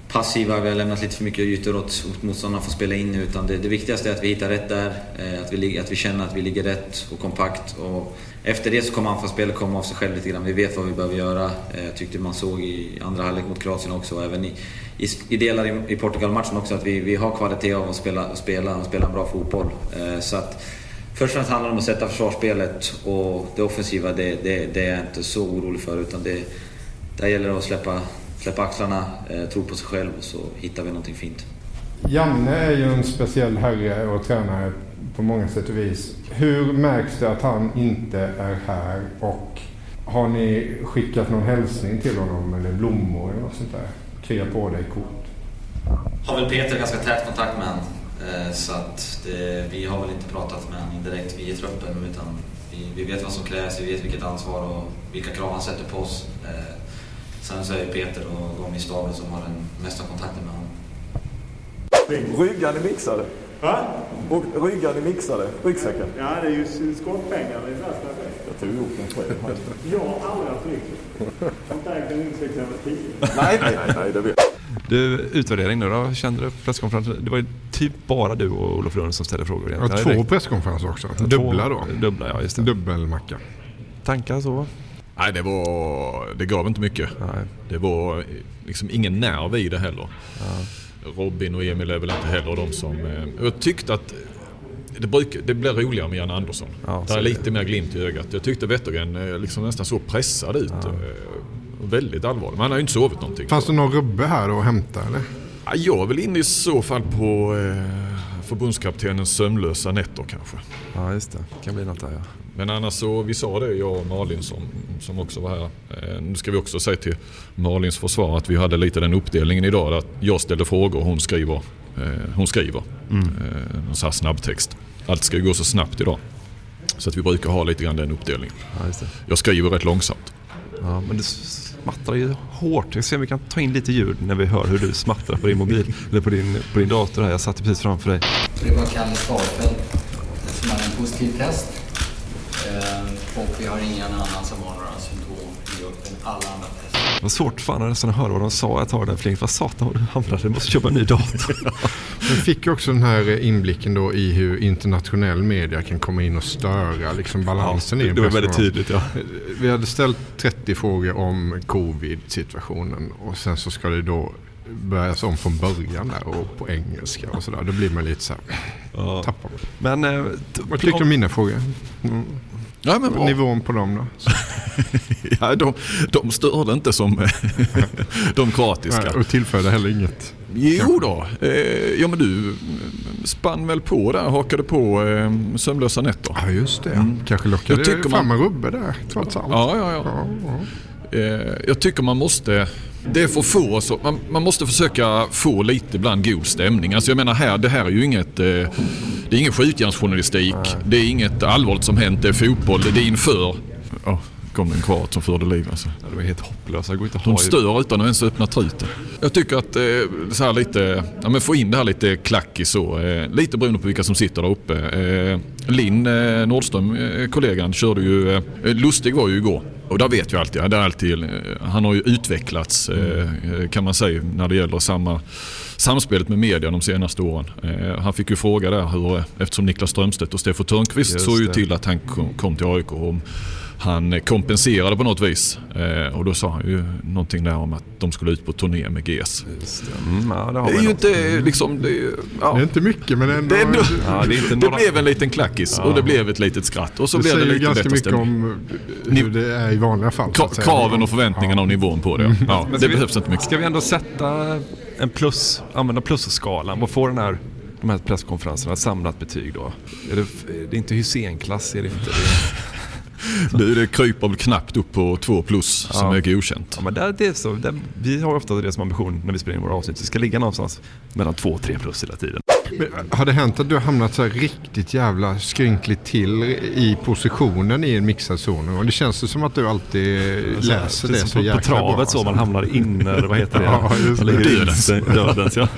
[SPEAKER 25] passiva, vi har lämnat lite för mycket ytor åt åt motståndarna för att spela in nu. Utan det, det viktigaste är att vi hittar rätt där, eh, att vi, att vi känner att vi ligger rätt och kompakt. Och efter det så kommer anfallsspelet komma av sig själv lite grann. Vi vet vad vi behöver göra. Jag tyckte man såg i andra halvlek mot Kroatien också, och även i, i, i delar i, i Portugal-matchen också, att vi, vi har kvalitet av att spela, spela, och spela en bra fotboll. Så att, Först och främst handlar det om att sätta försvarsspelet och det offensiva, det, det, det är jag inte så orolig för. Utan det, där gäller det att släppa, släppa axlarna, eh, tro på sig själv och så hittar vi någonting fint.
[SPEAKER 9] Janne är ju en speciell herre och tränare på många sätt och vis. Hur märks det att han inte är här och har ni skickat någon hälsning till honom eller blommor eller något sånt där? Krya på dig kort.
[SPEAKER 25] Har väl Peter ganska tät kontakt med honom. Eh, Så att det, vi har väl inte pratat med honom indirekt, vi i truppen. Utan vi, vi vet vad som krävs, vi vet vilket ansvar och vilka krav han sätter på oss. Eh, Sen så är det Peter och de i staben som har den mesta kontakten med honom.
[SPEAKER 26] Ryggar ni mixade?
[SPEAKER 23] Va?
[SPEAKER 26] Och ryggar ni mixade? Ryggsäcken?
[SPEAKER 23] Ja, det är ju skottpengar. Det är värsta
[SPEAKER 26] Jag tog ihop den själv.
[SPEAKER 23] Jag har aldrig haft ryggsäck. Jag har inte ägt en ryggsäck sedan jag var tio.
[SPEAKER 26] Nej, nej, nej, nej, det vet
[SPEAKER 11] Du, utvärdering nu då? Kände du presskonferensen? Det var ju typ bara du och Olof Lund som ställde frågor
[SPEAKER 9] Ja,
[SPEAKER 11] egentligen.
[SPEAKER 9] två
[SPEAKER 11] Eller?
[SPEAKER 9] presskonferenser också.
[SPEAKER 11] Två-
[SPEAKER 9] Dubbla då.
[SPEAKER 11] Dubbla, ja just det.
[SPEAKER 9] Dubbelmacka.
[SPEAKER 11] Tankar så?
[SPEAKER 17] Nej, det, var, det gav inte mycket. Det var liksom ingen nerv i det heller. Robin och Emil är väl inte heller de som... eh, Jag tyckte att det, bruk, det blir roligare med Jan Andersson.
[SPEAKER 11] Ja,
[SPEAKER 17] det
[SPEAKER 11] så
[SPEAKER 17] är lite mer glimt i ögat. Jag tyckte Wettergren eh, liksom nästan så pressad ut. eh, Väldigt allvarlig. Men han har ju inte sovit någonting.
[SPEAKER 9] Fanns det någon rubbe här att hämta eller?
[SPEAKER 17] Ja, Jag är väl inne i så fall på eh, förbundskaptenens sömnlösa nätter kanske.
[SPEAKER 11] Ja, just det. kan bli något där ja.
[SPEAKER 17] Men annars så, vi sa det jag och Malin som, som också var här. Eh, nu ska vi också säga till Malins försvar att vi hade lite den uppdelningen idag. Att jag ställde frågor och hon skriver. Eh, hon skriver.
[SPEAKER 23] Mm.
[SPEAKER 17] Eh, en sån här snabbtext. Allt ska ju gå så snabbt idag. Så att vi brukar ha lite grann den uppdelningen.
[SPEAKER 11] Ja, just det.
[SPEAKER 17] Jag skriver rätt långsamt.
[SPEAKER 11] Ja, men du smattrar ju hårt. Jag ser om vi kan ta in lite ljud när vi hör hur du smattrar på din mobil. eller på din, på din dator här. Jag satt precis framför dig.
[SPEAKER 22] Det var Kalle Starfelt som hade en positiv test. Ehm, och vi har ingen annan som har några symptom i gruppen. Alla andra
[SPEAKER 11] var svårt fan att höra vad de sa ett tag där Flink. Vad satan du hamnade? Jag måste köpa en ny dator.
[SPEAKER 9] Vi fick ju också den här inblicken då i hur internationell media kan komma in och störa liksom balansen
[SPEAKER 11] Ja,
[SPEAKER 9] i en
[SPEAKER 11] det var väldigt tydligt, ja.
[SPEAKER 9] Vi hade ställt 30 frågor om covid-situationen och sen så ska det då börjas om från början där och på engelska och sådär. Då blir man lite så här,
[SPEAKER 11] Ja.
[SPEAKER 9] tappar man.
[SPEAKER 11] Men, eh,
[SPEAKER 9] Vad tyckte du om mina frågor? Mm.
[SPEAKER 17] Ja, men bra.
[SPEAKER 9] Nivån på dem då?
[SPEAKER 17] Ja, de, de störde inte som de kroatiska.
[SPEAKER 9] Nej, och tillförde heller inget.
[SPEAKER 17] Jo då. Eh, ja men du spann väl på där, hakade på eh, sömnlösa nätter.
[SPEAKER 9] Ja just det. Kanske lockade
[SPEAKER 17] Jag tycker
[SPEAKER 9] fram
[SPEAKER 17] man-
[SPEAKER 9] en rubbe där trots allt.
[SPEAKER 17] Ja, ja, ja. Eh, jag tycker man måste, det är för få, så, man, man måste försöka få lite ibland god stämning. Alltså jag menar här, det här är ju inget, eh, det är ingen skjutjärnsjournalistik. Det är inget allvarligt som hänt, det är fotboll, det är inför. Ja, kom det en kvart som förde liv alltså.
[SPEAKER 11] Ja, det var helt hopplöst. Jag går inte att
[SPEAKER 17] De stör utan att ens öppna truten. Jag tycker att eh, så här lite, ja, men få in det här lite klackigt så. Eh, lite beroende på vilka som sitter där uppe. Eh, Linn eh, Nordström, eh, kollegan, körde ju, eh, Lustig var ju igår. Och där vet vi alltid, det är alltid eh, han har ju utvecklats eh, kan man säga när det gäller samma samspelet med media de senaste åren. Han fick ju fråga där hur, eftersom Niklas Strömstedt och Steffo Törnqvist såg ju till att han kom, kom till AIK. Om han kompenserade på något vis. Eh, och då sa han ju någonting där om att de skulle ut på turné med GS.
[SPEAKER 11] Mm, ja, det har
[SPEAKER 17] Det
[SPEAKER 11] vi
[SPEAKER 17] är ju inte liksom... Det, är- ja.
[SPEAKER 9] Det är inte mycket men ändå.
[SPEAKER 17] Det, ändå,
[SPEAKER 11] Ja, det är inte
[SPEAKER 17] det
[SPEAKER 11] några-
[SPEAKER 17] blev en liten klackis
[SPEAKER 11] Ja.
[SPEAKER 17] och det blev ett litet skratt. Och så
[SPEAKER 9] det
[SPEAKER 17] blev det
[SPEAKER 9] säger
[SPEAKER 17] lite
[SPEAKER 9] ganska mycket om hur det är i vanliga fall. så
[SPEAKER 17] Ka-
[SPEAKER 9] att säga.
[SPEAKER 17] Kraven och förväntningarna och nivån på det. Ja, det
[SPEAKER 11] ska vi-
[SPEAKER 17] behövs inte mycket.
[SPEAKER 11] Ska vi ändå sätta en plus, använda plusskalan? Vad får den här, de här presskonferenserna samlat betyg då? Är det, det är inte Hysén-klass, är det inte? Det
[SPEAKER 17] Du, det kryper väl knappt upp på två plus som
[SPEAKER 11] Ja.
[SPEAKER 17] är godkänt.
[SPEAKER 11] Ja, men där, det är så, där, vi har ofta det som ambition när vi spelar in våra avsnitt. Det ska ligga någonstans mellan två och tre plus hela tiden.
[SPEAKER 9] Men har det hänt att du har hamnat så här riktigt jävla skrynkligt till i positionen i en mixad zon? Och det känns ju som att du alltid läser det
[SPEAKER 11] Precis
[SPEAKER 9] så
[SPEAKER 11] som på,
[SPEAKER 9] jäkla
[SPEAKER 11] på travet
[SPEAKER 9] bra.
[SPEAKER 11] så, man hamnar inne, vad heter det?
[SPEAKER 9] Ja, just det. Dödens.
[SPEAKER 11] Dödens, ja.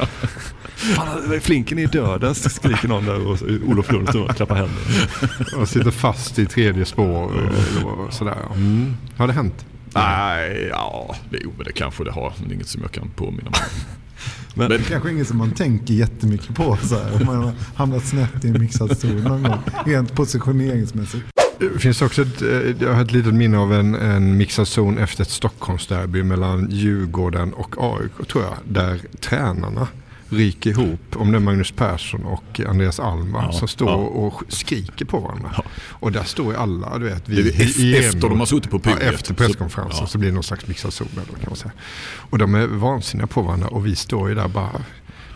[SPEAKER 11] Fan, Flinken är dödens, skriker någon där och Olof Lund står och klappar händerna.
[SPEAKER 9] Och sitter fast i tredje spår vad- sådär. Mm. Har det hänt?
[SPEAKER 17] Nej, ja, det, jo, men det kanske det har. Men det är inget som jag kan påminna mig.
[SPEAKER 11] Men,
[SPEAKER 10] Det är kanske inget som man tänker jättemycket på så här, om man har hamnat snett i en mixad zon någon gång, rent positioneringsmässigt.
[SPEAKER 9] Det finns också ett, eh, jag har ett litet minne av en, en mixad zon efter ett Stockholmsderby mellan Djurgården och AIK tror jag. Där tränarna ryker ihop, om det är Magnus Persson och Andreas Almar
[SPEAKER 17] Ja,
[SPEAKER 9] som står
[SPEAKER 17] ja.
[SPEAKER 9] och skriker på varandra. Och där står ju alla, du vet,
[SPEAKER 17] Det är ef- efter de har suttit på
[SPEAKER 9] ja,
[SPEAKER 17] podiet.
[SPEAKER 9] Efter presskonferensen så,
[SPEAKER 17] Så-
[SPEAKER 9] blir det någon slags mixad zon då kan man säga. Och de är vansinniga på varandra och vi står ju där bara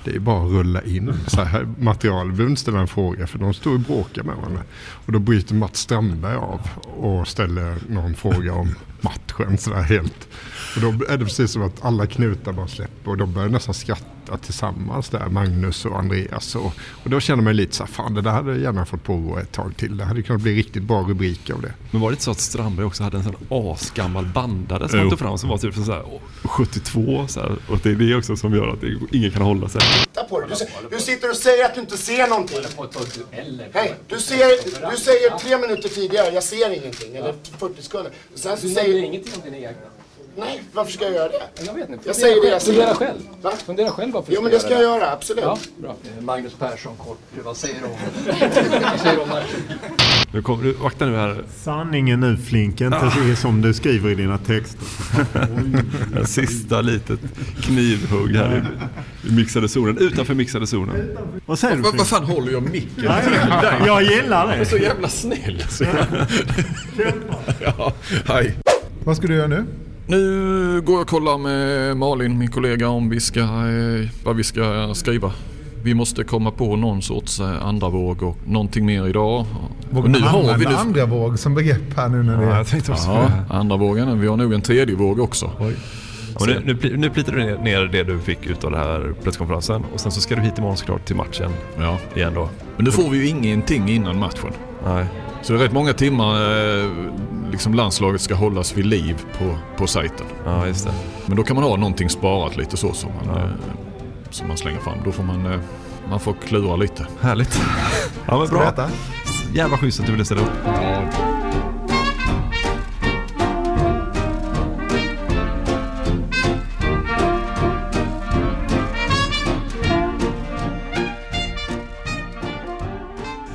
[SPEAKER 9] det är bara att rulla in så här material. Vi behöver inte ställa en fråga för de står och bråkar med varandra. Och då bryter Mats Strandberg av och ställer någon fråga om matchen sådär helt. Och då är det precis som att alla knutar bara släpper och de börjar nästan skratta tillsammans där, Magnus och Andreas. Och, och då känner man lite så här, fan det där hade jag gärna fått pågå ett tag till. Det hade kunnat bli riktigt bra rubriker av det.
[SPEAKER 11] men var det inte så att Strandberg också hade en sån asgammal bandare som han tog fram som var typ så här, 72 så här, Och det är det också som gör att det, ingen kan hålla sig.
[SPEAKER 27] På dig. Du, du sitter och säger att du inte ser någonting. Hej, du, ser, du säger tre minuter tidigare, jag ser ingenting. Eller 40 sekunder. Sen så
[SPEAKER 28] Du
[SPEAKER 27] säger
[SPEAKER 28] säger ingenting om dina egna.
[SPEAKER 27] Nej, varför ska jag göra det?
[SPEAKER 28] Jag vet inte.
[SPEAKER 27] Jag säger det jag
[SPEAKER 28] Fundera
[SPEAKER 27] ser.
[SPEAKER 28] själv.
[SPEAKER 27] Va?
[SPEAKER 28] Fundera själv varför
[SPEAKER 27] Jo,
[SPEAKER 28] du
[SPEAKER 27] men det
[SPEAKER 28] ska
[SPEAKER 27] ska jag
[SPEAKER 28] göra
[SPEAKER 27] göra, absolut.
[SPEAKER 28] Ja, bra. Magnus Persson, kort. Vad säger du om, vad säger du om matchen?
[SPEAKER 11] Nu kommer du, vakta nu här.
[SPEAKER 23] Sanningen nu Flinken, inte
[SPEAKER 11] Ah.
[SPEAKER 23] det som du skriver i dina texter.
[SPEAKER 11] Sista litet knivhugg här i, i mixade zonen, utanför mixade zonen.
[SPEAKER 23] Vad säger du
[SPEAKER 17] Vad
[SPEAKER 23] Flink?
[SPEAKER 17] vad fan håller jag micken
[SPEAKER 23] Nej,
[SPEAKER 17] till
[SPEAKER 23] jag gillar det.
[SPEAKER 17] Du är så jävla snäll. Så ja, hej.
[SPEAKER 10] Vad ska du göra nu?
[SPEAKER 17] Nu går jag och kollar med Malin, min kollega, om vi ska, eh, vad vi ska skriva. Vi måste komma på någon sorts eh, andra våg och någonting mer idag.
[SPEAKER 10] Vågar
[SPEAKER 17] nu
[SPEAKER 10] man
[SPEAKER 17] har vi
[SPEAKER 10] använda
[SPEAKER 17] nu...
[SPEAKER 10] andra våg som begrepp här nu när det
[SPEAKER 11] Ja,
[SPEAKER 10] är...
[SPEAKER 11] jag tänkte också
[SPEAKER 17] Ja,
[SPEAKER 11] det.
[SPEAKER 17] andra vågen. Vi har nog en tredje våg också.
[SPEAKER 11] Ja, men nu, nu, nu plitar du ner, det du fick ut av den här presskonferensen och sen så ska du hit imorgon såklart till matchen
[SPEAKER 17] Ja.
[SPEAKER 11] igen då.
[SPEAKER 17] Men nu får vi ju ingenting innan matchen.
[SPEAKER 11] Nej.
[SPEAKER 17] Så det är rätt många timmar eh, liksom landslaget ska hållas vid liv på, på sajten.
[SPEAKER 11] Ja, just det.
[SPEAKER 17] Men då kan man ha någonting sparat lite så som man, eh, som man slänger fram. Då får man, eh, man får klura lite.
[SPEAKER 11] Härligt. Ja, men bra. Jävla schysst att du ville ställa upp.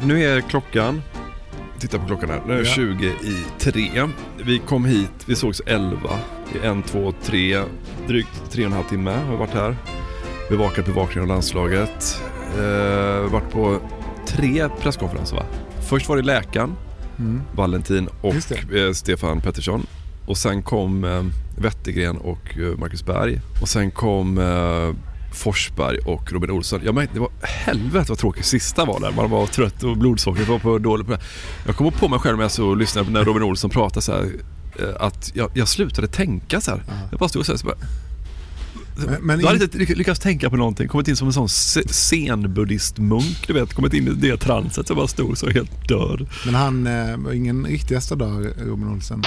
[SPEAKER 11] Nu är klockan, titta på klockan här, nu är
[SPEAKER 9] Ja.
[SPEAKER 11] 20 i 3. Vi kom hit, vi sågs 11. Det är en, två, tre, drygt tre och en halv timme har vi varit här. Bevakat bevakningen av landslaget. Eh, varit på tre presskonferenser va? Först var det läkaren,
[SPEAKER 10] Mm.
[SPEAKER 11] Valentin och eh, Stefan Pettersson. Och sen kom eh, Wettergren och eh, Marcus Berg. Och sen kom eh, Forsberg och Robin Olsson. Jag märkte, det var helvete vad tråkigt sista var där. Man var trött och blodsockret var på dåligt. Jag kom på mig själv när jag så lyssnade när Robin Olsson pratade så här, eh, att jag, jag slutade tänka så här. Jag bara stod och så här, så bara,
[SPEAKER 10] Men- men
[SPEAKER 11] du hade
[SPEAKER 10] in-
[SPEAKER 11] inte lyck- lyckats tänka på någonting. Kommit in som en sån zen-buddhist-munk, du vet. Kommit in i det transet jag bara stod så helt död.
[SPEAKER 10] Men han eh, var ingen riktig gästdag, Robin Olsen.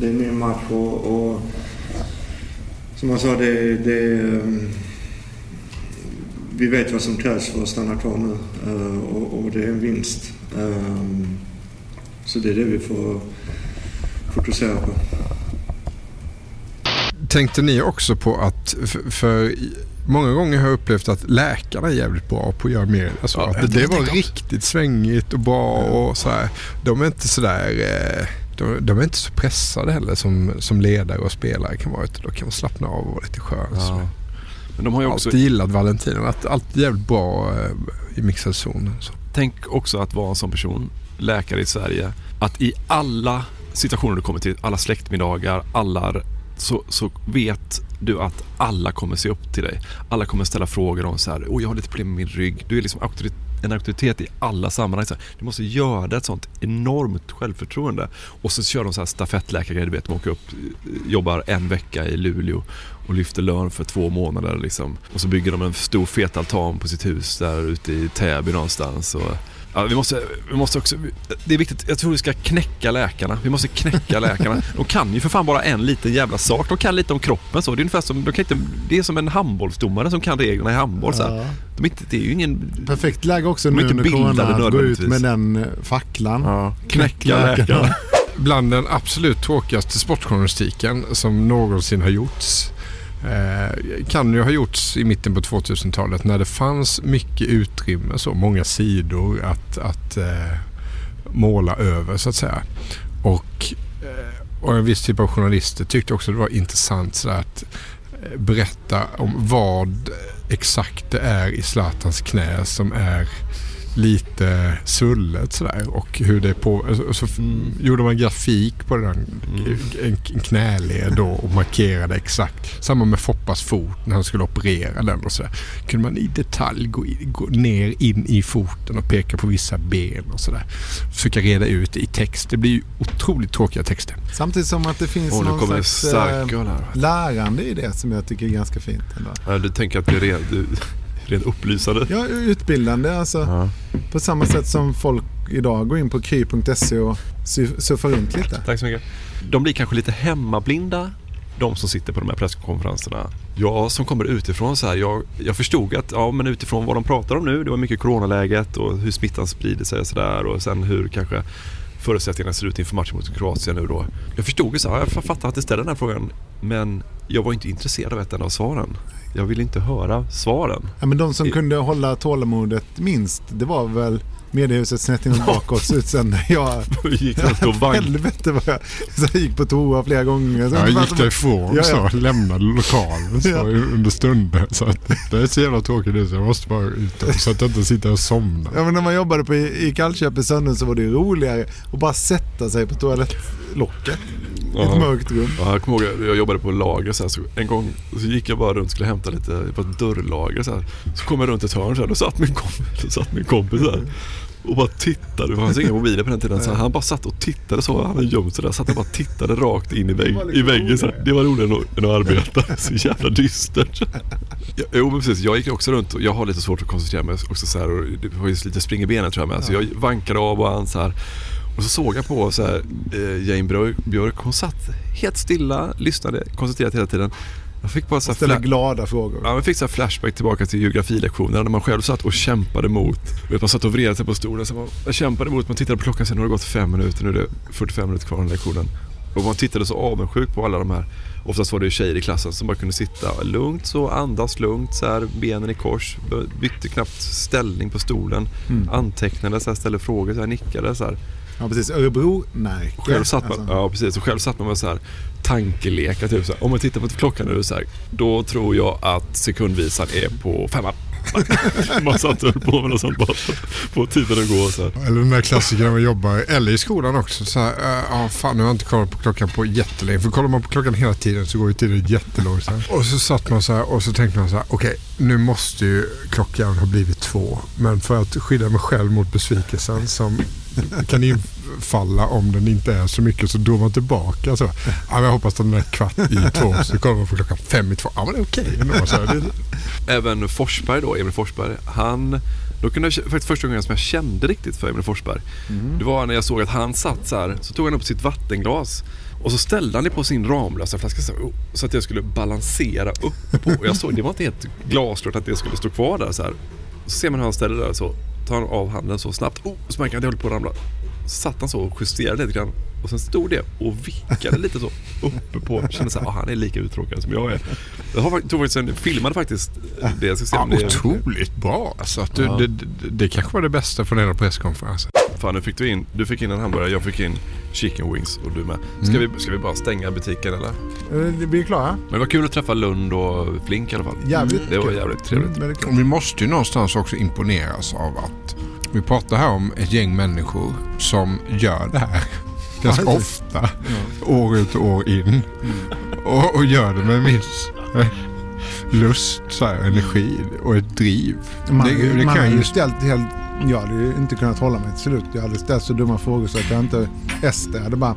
[SPEAKER 29] Det är en ny match och, och som jag sa, det, det, ehm, vi vet vad som krävs för att stanna kvar nu eh, och, och det är en vinst. Ehm, Så det är det vi får fokusera på.
[SPEAKER 9] Tänkte ni också på att, för, för många gånger har jag upplevt att läkarna är jävligt bra på att göra mer. Alltså,
[SPEAKER 11] Ja,
[SPEAKER 9] att
[SPEAKER 11] det
[SPEAKER 9] det, var riktigt svängigt och bra och så här. De är inte sådär, eh, de, de är inte så pressade heller som, som ledare och spelare kan vara. Utan då kan man slappna av och vara lite skön.
[SPEAKER 11] Ja. Men de har ju också...
[SPEAKER 9] alltid gillat Valentinen. Att allt är jävligt bra eh, i mixad zon.
[SPEAKER 11] Tänk också att vara en sån person, läkare i Sverige, att i alla situationer du kommer till, alla släktmiddagar, alla, så, så vet du att alla kommer se upp till dig. Alla kommer ställa frågor om så här, oh, jag har lite problem med min rygg. Du är liksom auktoritet, en auktoritet i alla sammanhang. Så här, du måste göra ett sånt enormt självförtroende. Och så kör de så här stafettläkargrejer, du vet, de åker upp, jobbar en vecka i Luleå och lyfter lön för två månader liksom. Och så bygger de en stor fet altan på sitt hus där ute i Täby någonstans. Och, ja, vi, måste, vi måste också, det är viktigt, jag tror vi ska knäcka läkarna. Vi måste knäcka läkarna. De kan ju för fan bara en liten jävla sak. De kan lite om kroppen så. Det är ungefär som, de kan inte, det är som en handbollsdomare som kan reglerna i handboll. Så här.
[SPEAKER 10] Ja.
[SPEAKER 11] De är inte, det är ju ingen...
[SPEAKER 10] Perfekt läge också
[SPEAKER 11] De är
[SPEAKER 10] nu
[SPEAKER 11] inte
[SPEAKER 10] under
[SPEAKER 11] bildade
[SPEAKER 10] corona gå ut med den eh, facklan.
[SPEAKER 11] Ja.
[SPEAKER 10] Knäck
[SPEAKER 11] Knäcka läkarna.
[SPEAKER 9] Bland den absolut tråkigaste sportjournalistiken som någonsin har gjorts. Eh, kan ju ha gjorts i mitten på 2000-talet när det fanns mycket utrymme, så många sidor att, att eh, måla över så att säga. Och, eh, och en viss typ av journalister tyckte också det var intressant så att eh, berätta om vad exakt det är i Zlatans knä som är lite svullet sådär och hur det på... Så f- gjorde man grafik på den, en, en knäled då och markerade exakt. Samma med Foppas fot när han skulle operera den och sådär. Kunde man i detalj gå, gå ner in i foten och peka på vissa ben och sådär. Försöka reda ut det i text. Det blir ju otroligt tråkiga texter.
[SPEAKER 10] Samtidigt som att det finns
[SPEAKER 11] nu
[SPEAKER 10] någon slags eh, lärande i det som jag tycker är ganska fint. Ändå.
[SPEAKER 11] Ja, du tänker att det är du- rent upplysande?
[SPEAKER 10] Ja, utbildande alltså. På samma sätt som folk idag går in på kry.se och surfar runt lite.
[SPEAKER 11] Tack så mycket. De blir kanske lite hemmablinda, de som sitter på de här presskonferenserna. Jag som kommer utifrån så här, jag, jag förstod att ja, men utifrån vad de pratar om nu, det var mycket coronaläget och hur smittan sprider sig och sådär och sen hur kanske förutsättningarna ser ut inför matchen mot Kroatien nu då. Jag förstod ju så här, jag fattar att du ställer den här frågan men jag var inte intresserad av ett enda av svaren. Jag ville inte höra svaren.
[SPEAKER 10] Ja, men de som kunde hålla tålamodet minst, det var väl mediehuset snett inåt bakåt utsänd. Jag
[SPEAKER 11] gick runt och vank.
[SPEAKER 10] Helvete vad jag, jag gick på toa flera gånger. Så
[SPEAKER 9] Jag gick därifrån
[SPEAKER 10] Ja, ja.
[SPEAKER 9] så, lämnade lokalen så,
[SPEAKER 10] Ja.
[SPEAKER 9] under stunden. Så att, det är så jävla tråkigt nu så jag måste bara ut och- så att jag inte sitter och somnar.
[SPEAKER 10] Ja, men när man jobbade på, i Kallköping sönder så var det roligare att bara sätta sig på toalettlocket. I ett mörkt rum.
[SPEAKER 11] Ja, jag kommer ihåg, jag jobbade på lager så, här, så en gång så gick jag bara runt och skulle hämta lite på ett dörrlager så, här. så kom jag runt ett hörn så här, då satt min kompis, då satt min kompis där och bara tittade. Det fanns inga mobiler på den tiden så han bara satt och tittade så. Han hade gömt sig där. Satt och bara tittade rakt in i, vägg, i väggen. Så här. Det var roligare än att, än att arbeta. Så jävla dystert. Ja, jo men precis, jag gick också runt och jag har lite svårt att koncentrera mig också så här, och det var ju lite spring i benen tror jag med. Så jag vankade av och an så här. Och så såg jag på så här, eh, Jane Björk, Björk, hon satt helt stilla, lyssnade, koncentrerad hela tiden. Jag fick bara så
[SPEAKER 10] Ställa glada frågor.
[SPEAKER 11] Ja, man fick så flashback tillbaka till geografilektionerna när man själv satt och kämpade mot. Vet, man satt och vred sig på stolen. Så man, jag kämpade emot, man tittade på klockan sen har det gått fem minuter, nu är det 45 minuter kvar av lektionen. Och man tittade så avundsjukt på alla de här, oftast var det ju tjejer i klassen som bara kunde sitta lugnt så, andas lugnt så här, benen i kors, bytte knappt ställning på stolen,
[SPEAKER 10] Mm.
[SPEAKER 11] antecknade, så här, ställde frågor, så här, nickade så här.
[SPEAKER 10] Ja precis, Örebro, nej.
[SPEAKER 11] Själv satt man,
[SPEAKER 10] Alltså.
[SPEAKER 11] ja, precis, och själv satt man med så här tankelekar. Typ, så här. Om man tittar på klockan nu så här, då tror jag att sekundvisaren är på femman. man satt och höll på med något sånt bara på tiden att gå. Så här.
[SPEAKER 9] Eller den där klassikern man jobbar, eller i skolan också. Så här, äh, ja, fan nu har jag inte kollat på klockan på jättelänge. För kollar man på klockan hela tiden så går ju tiden jättelångsamt. Och så satt man så här och så tänkte man så här, okej nu måste ju klockan ha blivit två. Men för att skydda mig själv mot besvikelsen som kan infalla om den inte är så mycket så drog man tillbaka. Så, ja, jag hoppas att den är kvart i två. Så kollar man på klockan fem i två. Ja men det är okej det,
[SPEAKER 11] Även Forsberg då, Emil Forsberg, han då kunde jag, faktiskt första gången som jag kände riktigt för Emil Forsberg. Det var när jag såg att han satt så här, så tog han upp sitt vattenglas och så ställde han det på sin Ramlösa flaska så, att jag skulle balansera upp på. Och jag såg, det var inte helt glasklart att det skulle stå kvar där så här. Så ser man hur han ställer det där så tar han av handen så snabbt. Oh, så märker han att jag håller på att ramla. Satt han så och justerade lite grann. Och sen stod det och vickade lite så uppe på. Kände så här, ah, han är lika uttråkad som jag är. Jag har, tog faktiskt en, filmade faktiskt det. Jag ska se
[SPEAKER 9] ja,
[SPEAKER 11] det är-
[SPEAKER 9] otroligt bra. Alltså, att du,
[SPEAKER 11] Ja.
[SPEAKER 9] det, det, det kanske var det bästa från hela presskonferensen.
[SPEAKER 11] Fan, nu fick du in, du fick in en hamburgare, jag fick in chicken wings och du med. Ska,
[SPEAKER 9] Mm.
[SPEAKER 11] vi, ska vi bara stänga butiken eller?
[SPEAKER 10] Eh, Vi är klara.
[SPEAKER 11] Men det var kul att träffa Lund och Flink i alla fall.
[SPEAKER 10] Jävligt
[SPEAKER 11] Det var jävligt trevligt.
[SPEAKER 10] Mm.
[SPEAKER 9] Och vi måste ju någonstans också imponeras av att vi pratar här om ett gäng människor som gör det här ganska
[SPEAKER 10] Ja,
[SPEAKER 9] ofta. År ut och år in. Och, och gör det med viss eh, lust, så här, energi och ett driv.
[SPEAKER 10] Man,
[SPEAKER 9] det, det
[SPEAKER 10] man
[SPEAKER 9] kan
[SPEAKER 10] har
[SPEAKER 9] ju
[SPEAKER 10] ställt helt... Jag hade inte kunnat hålla mig till slut. Jag hade ställt så dumma frågor så att jag inte... Ester hade bara...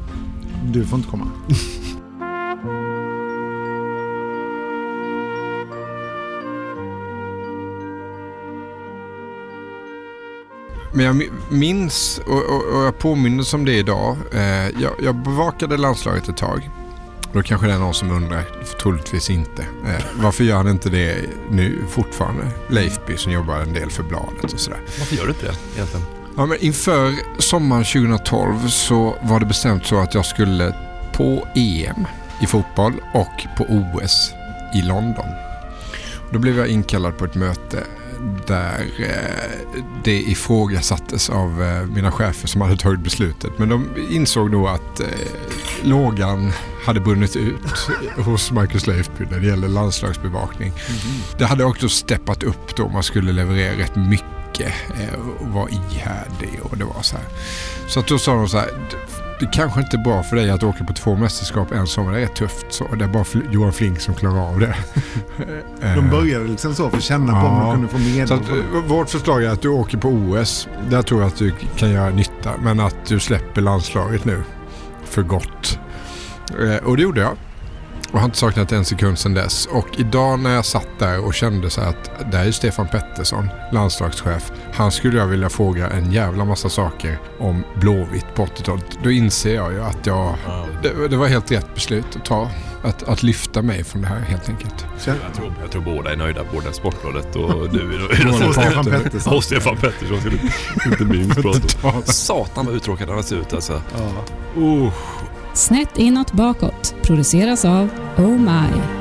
[SPEAKER 10] Du får inte komma.
[SPEAKER 9] Men jag mi- minns och, och, och jag påminner om det idag. Eh, jag, jag bevakade landslaget ett tag. Då kanske det är någon som undrar, troligtvis inte. Eh, varför gör han inte det nu fortfarande? Leifby som jobbar en del för bladet och sådär.
[SPEAKER 11] Varför gör du inte det egentligen?
[SPEAKER 9] Ja, men inför sommaren 2012 så var det bestämt så att jag skulle på EM i fotboll och på OS i London. Då blev jag inkallad på ett möte där eh, det ifrågasattes av eh, mina chefer som hade tagit beslutet. Men de insåg då att eh, lågan hade brunnit ut hos Marcus Leifby när det gäller landslagsbevakning. Det hade också steppat upp då. Man skulle leverera rätt mycket och vara ihärdig och det var så här. Så att då sa de så här. "Det- kanske inte är bra för dig att åka på två mästerskap en sommar. Det är tufft så. Det är bara Johan Flink som klarar av det.
[SPEAKER 10] De började liksom så för att känna på om de kunde få medel.
[SPEAKER 9] Så att, eh, vårt förslag är att du åker på OS. Där tror jag att du kan göra nytta. Men att du släpper landslaget nu. För gott. Eh, och det gjorde jag. Och har inte saknat en sekund sedan dess. Och idag när jag satt där och kände så här att där är Stefan Pettersson, landslagschef. Han skulle jag vilja fråga en jävla massa saker om Blåvitt på 80-talet. Då inser jag ju att jag... Det, det var helt rätt beslut att ta. Att, att lyfta mig från det här helt enkelt.
[SPEAKER 11] Jag tror, jag tror båda är nöjda, både Sportbladet och du.
[SPEAKER 9] Och Stefan Pettersson.
[SPEAKER 11] Och Stefan Pettersson skulle inte minst prata. Satan vad uttråkad han sett ut alltså. Oh.
[SPEAKER 30] Snett inåt bakåt produceras av Oh My.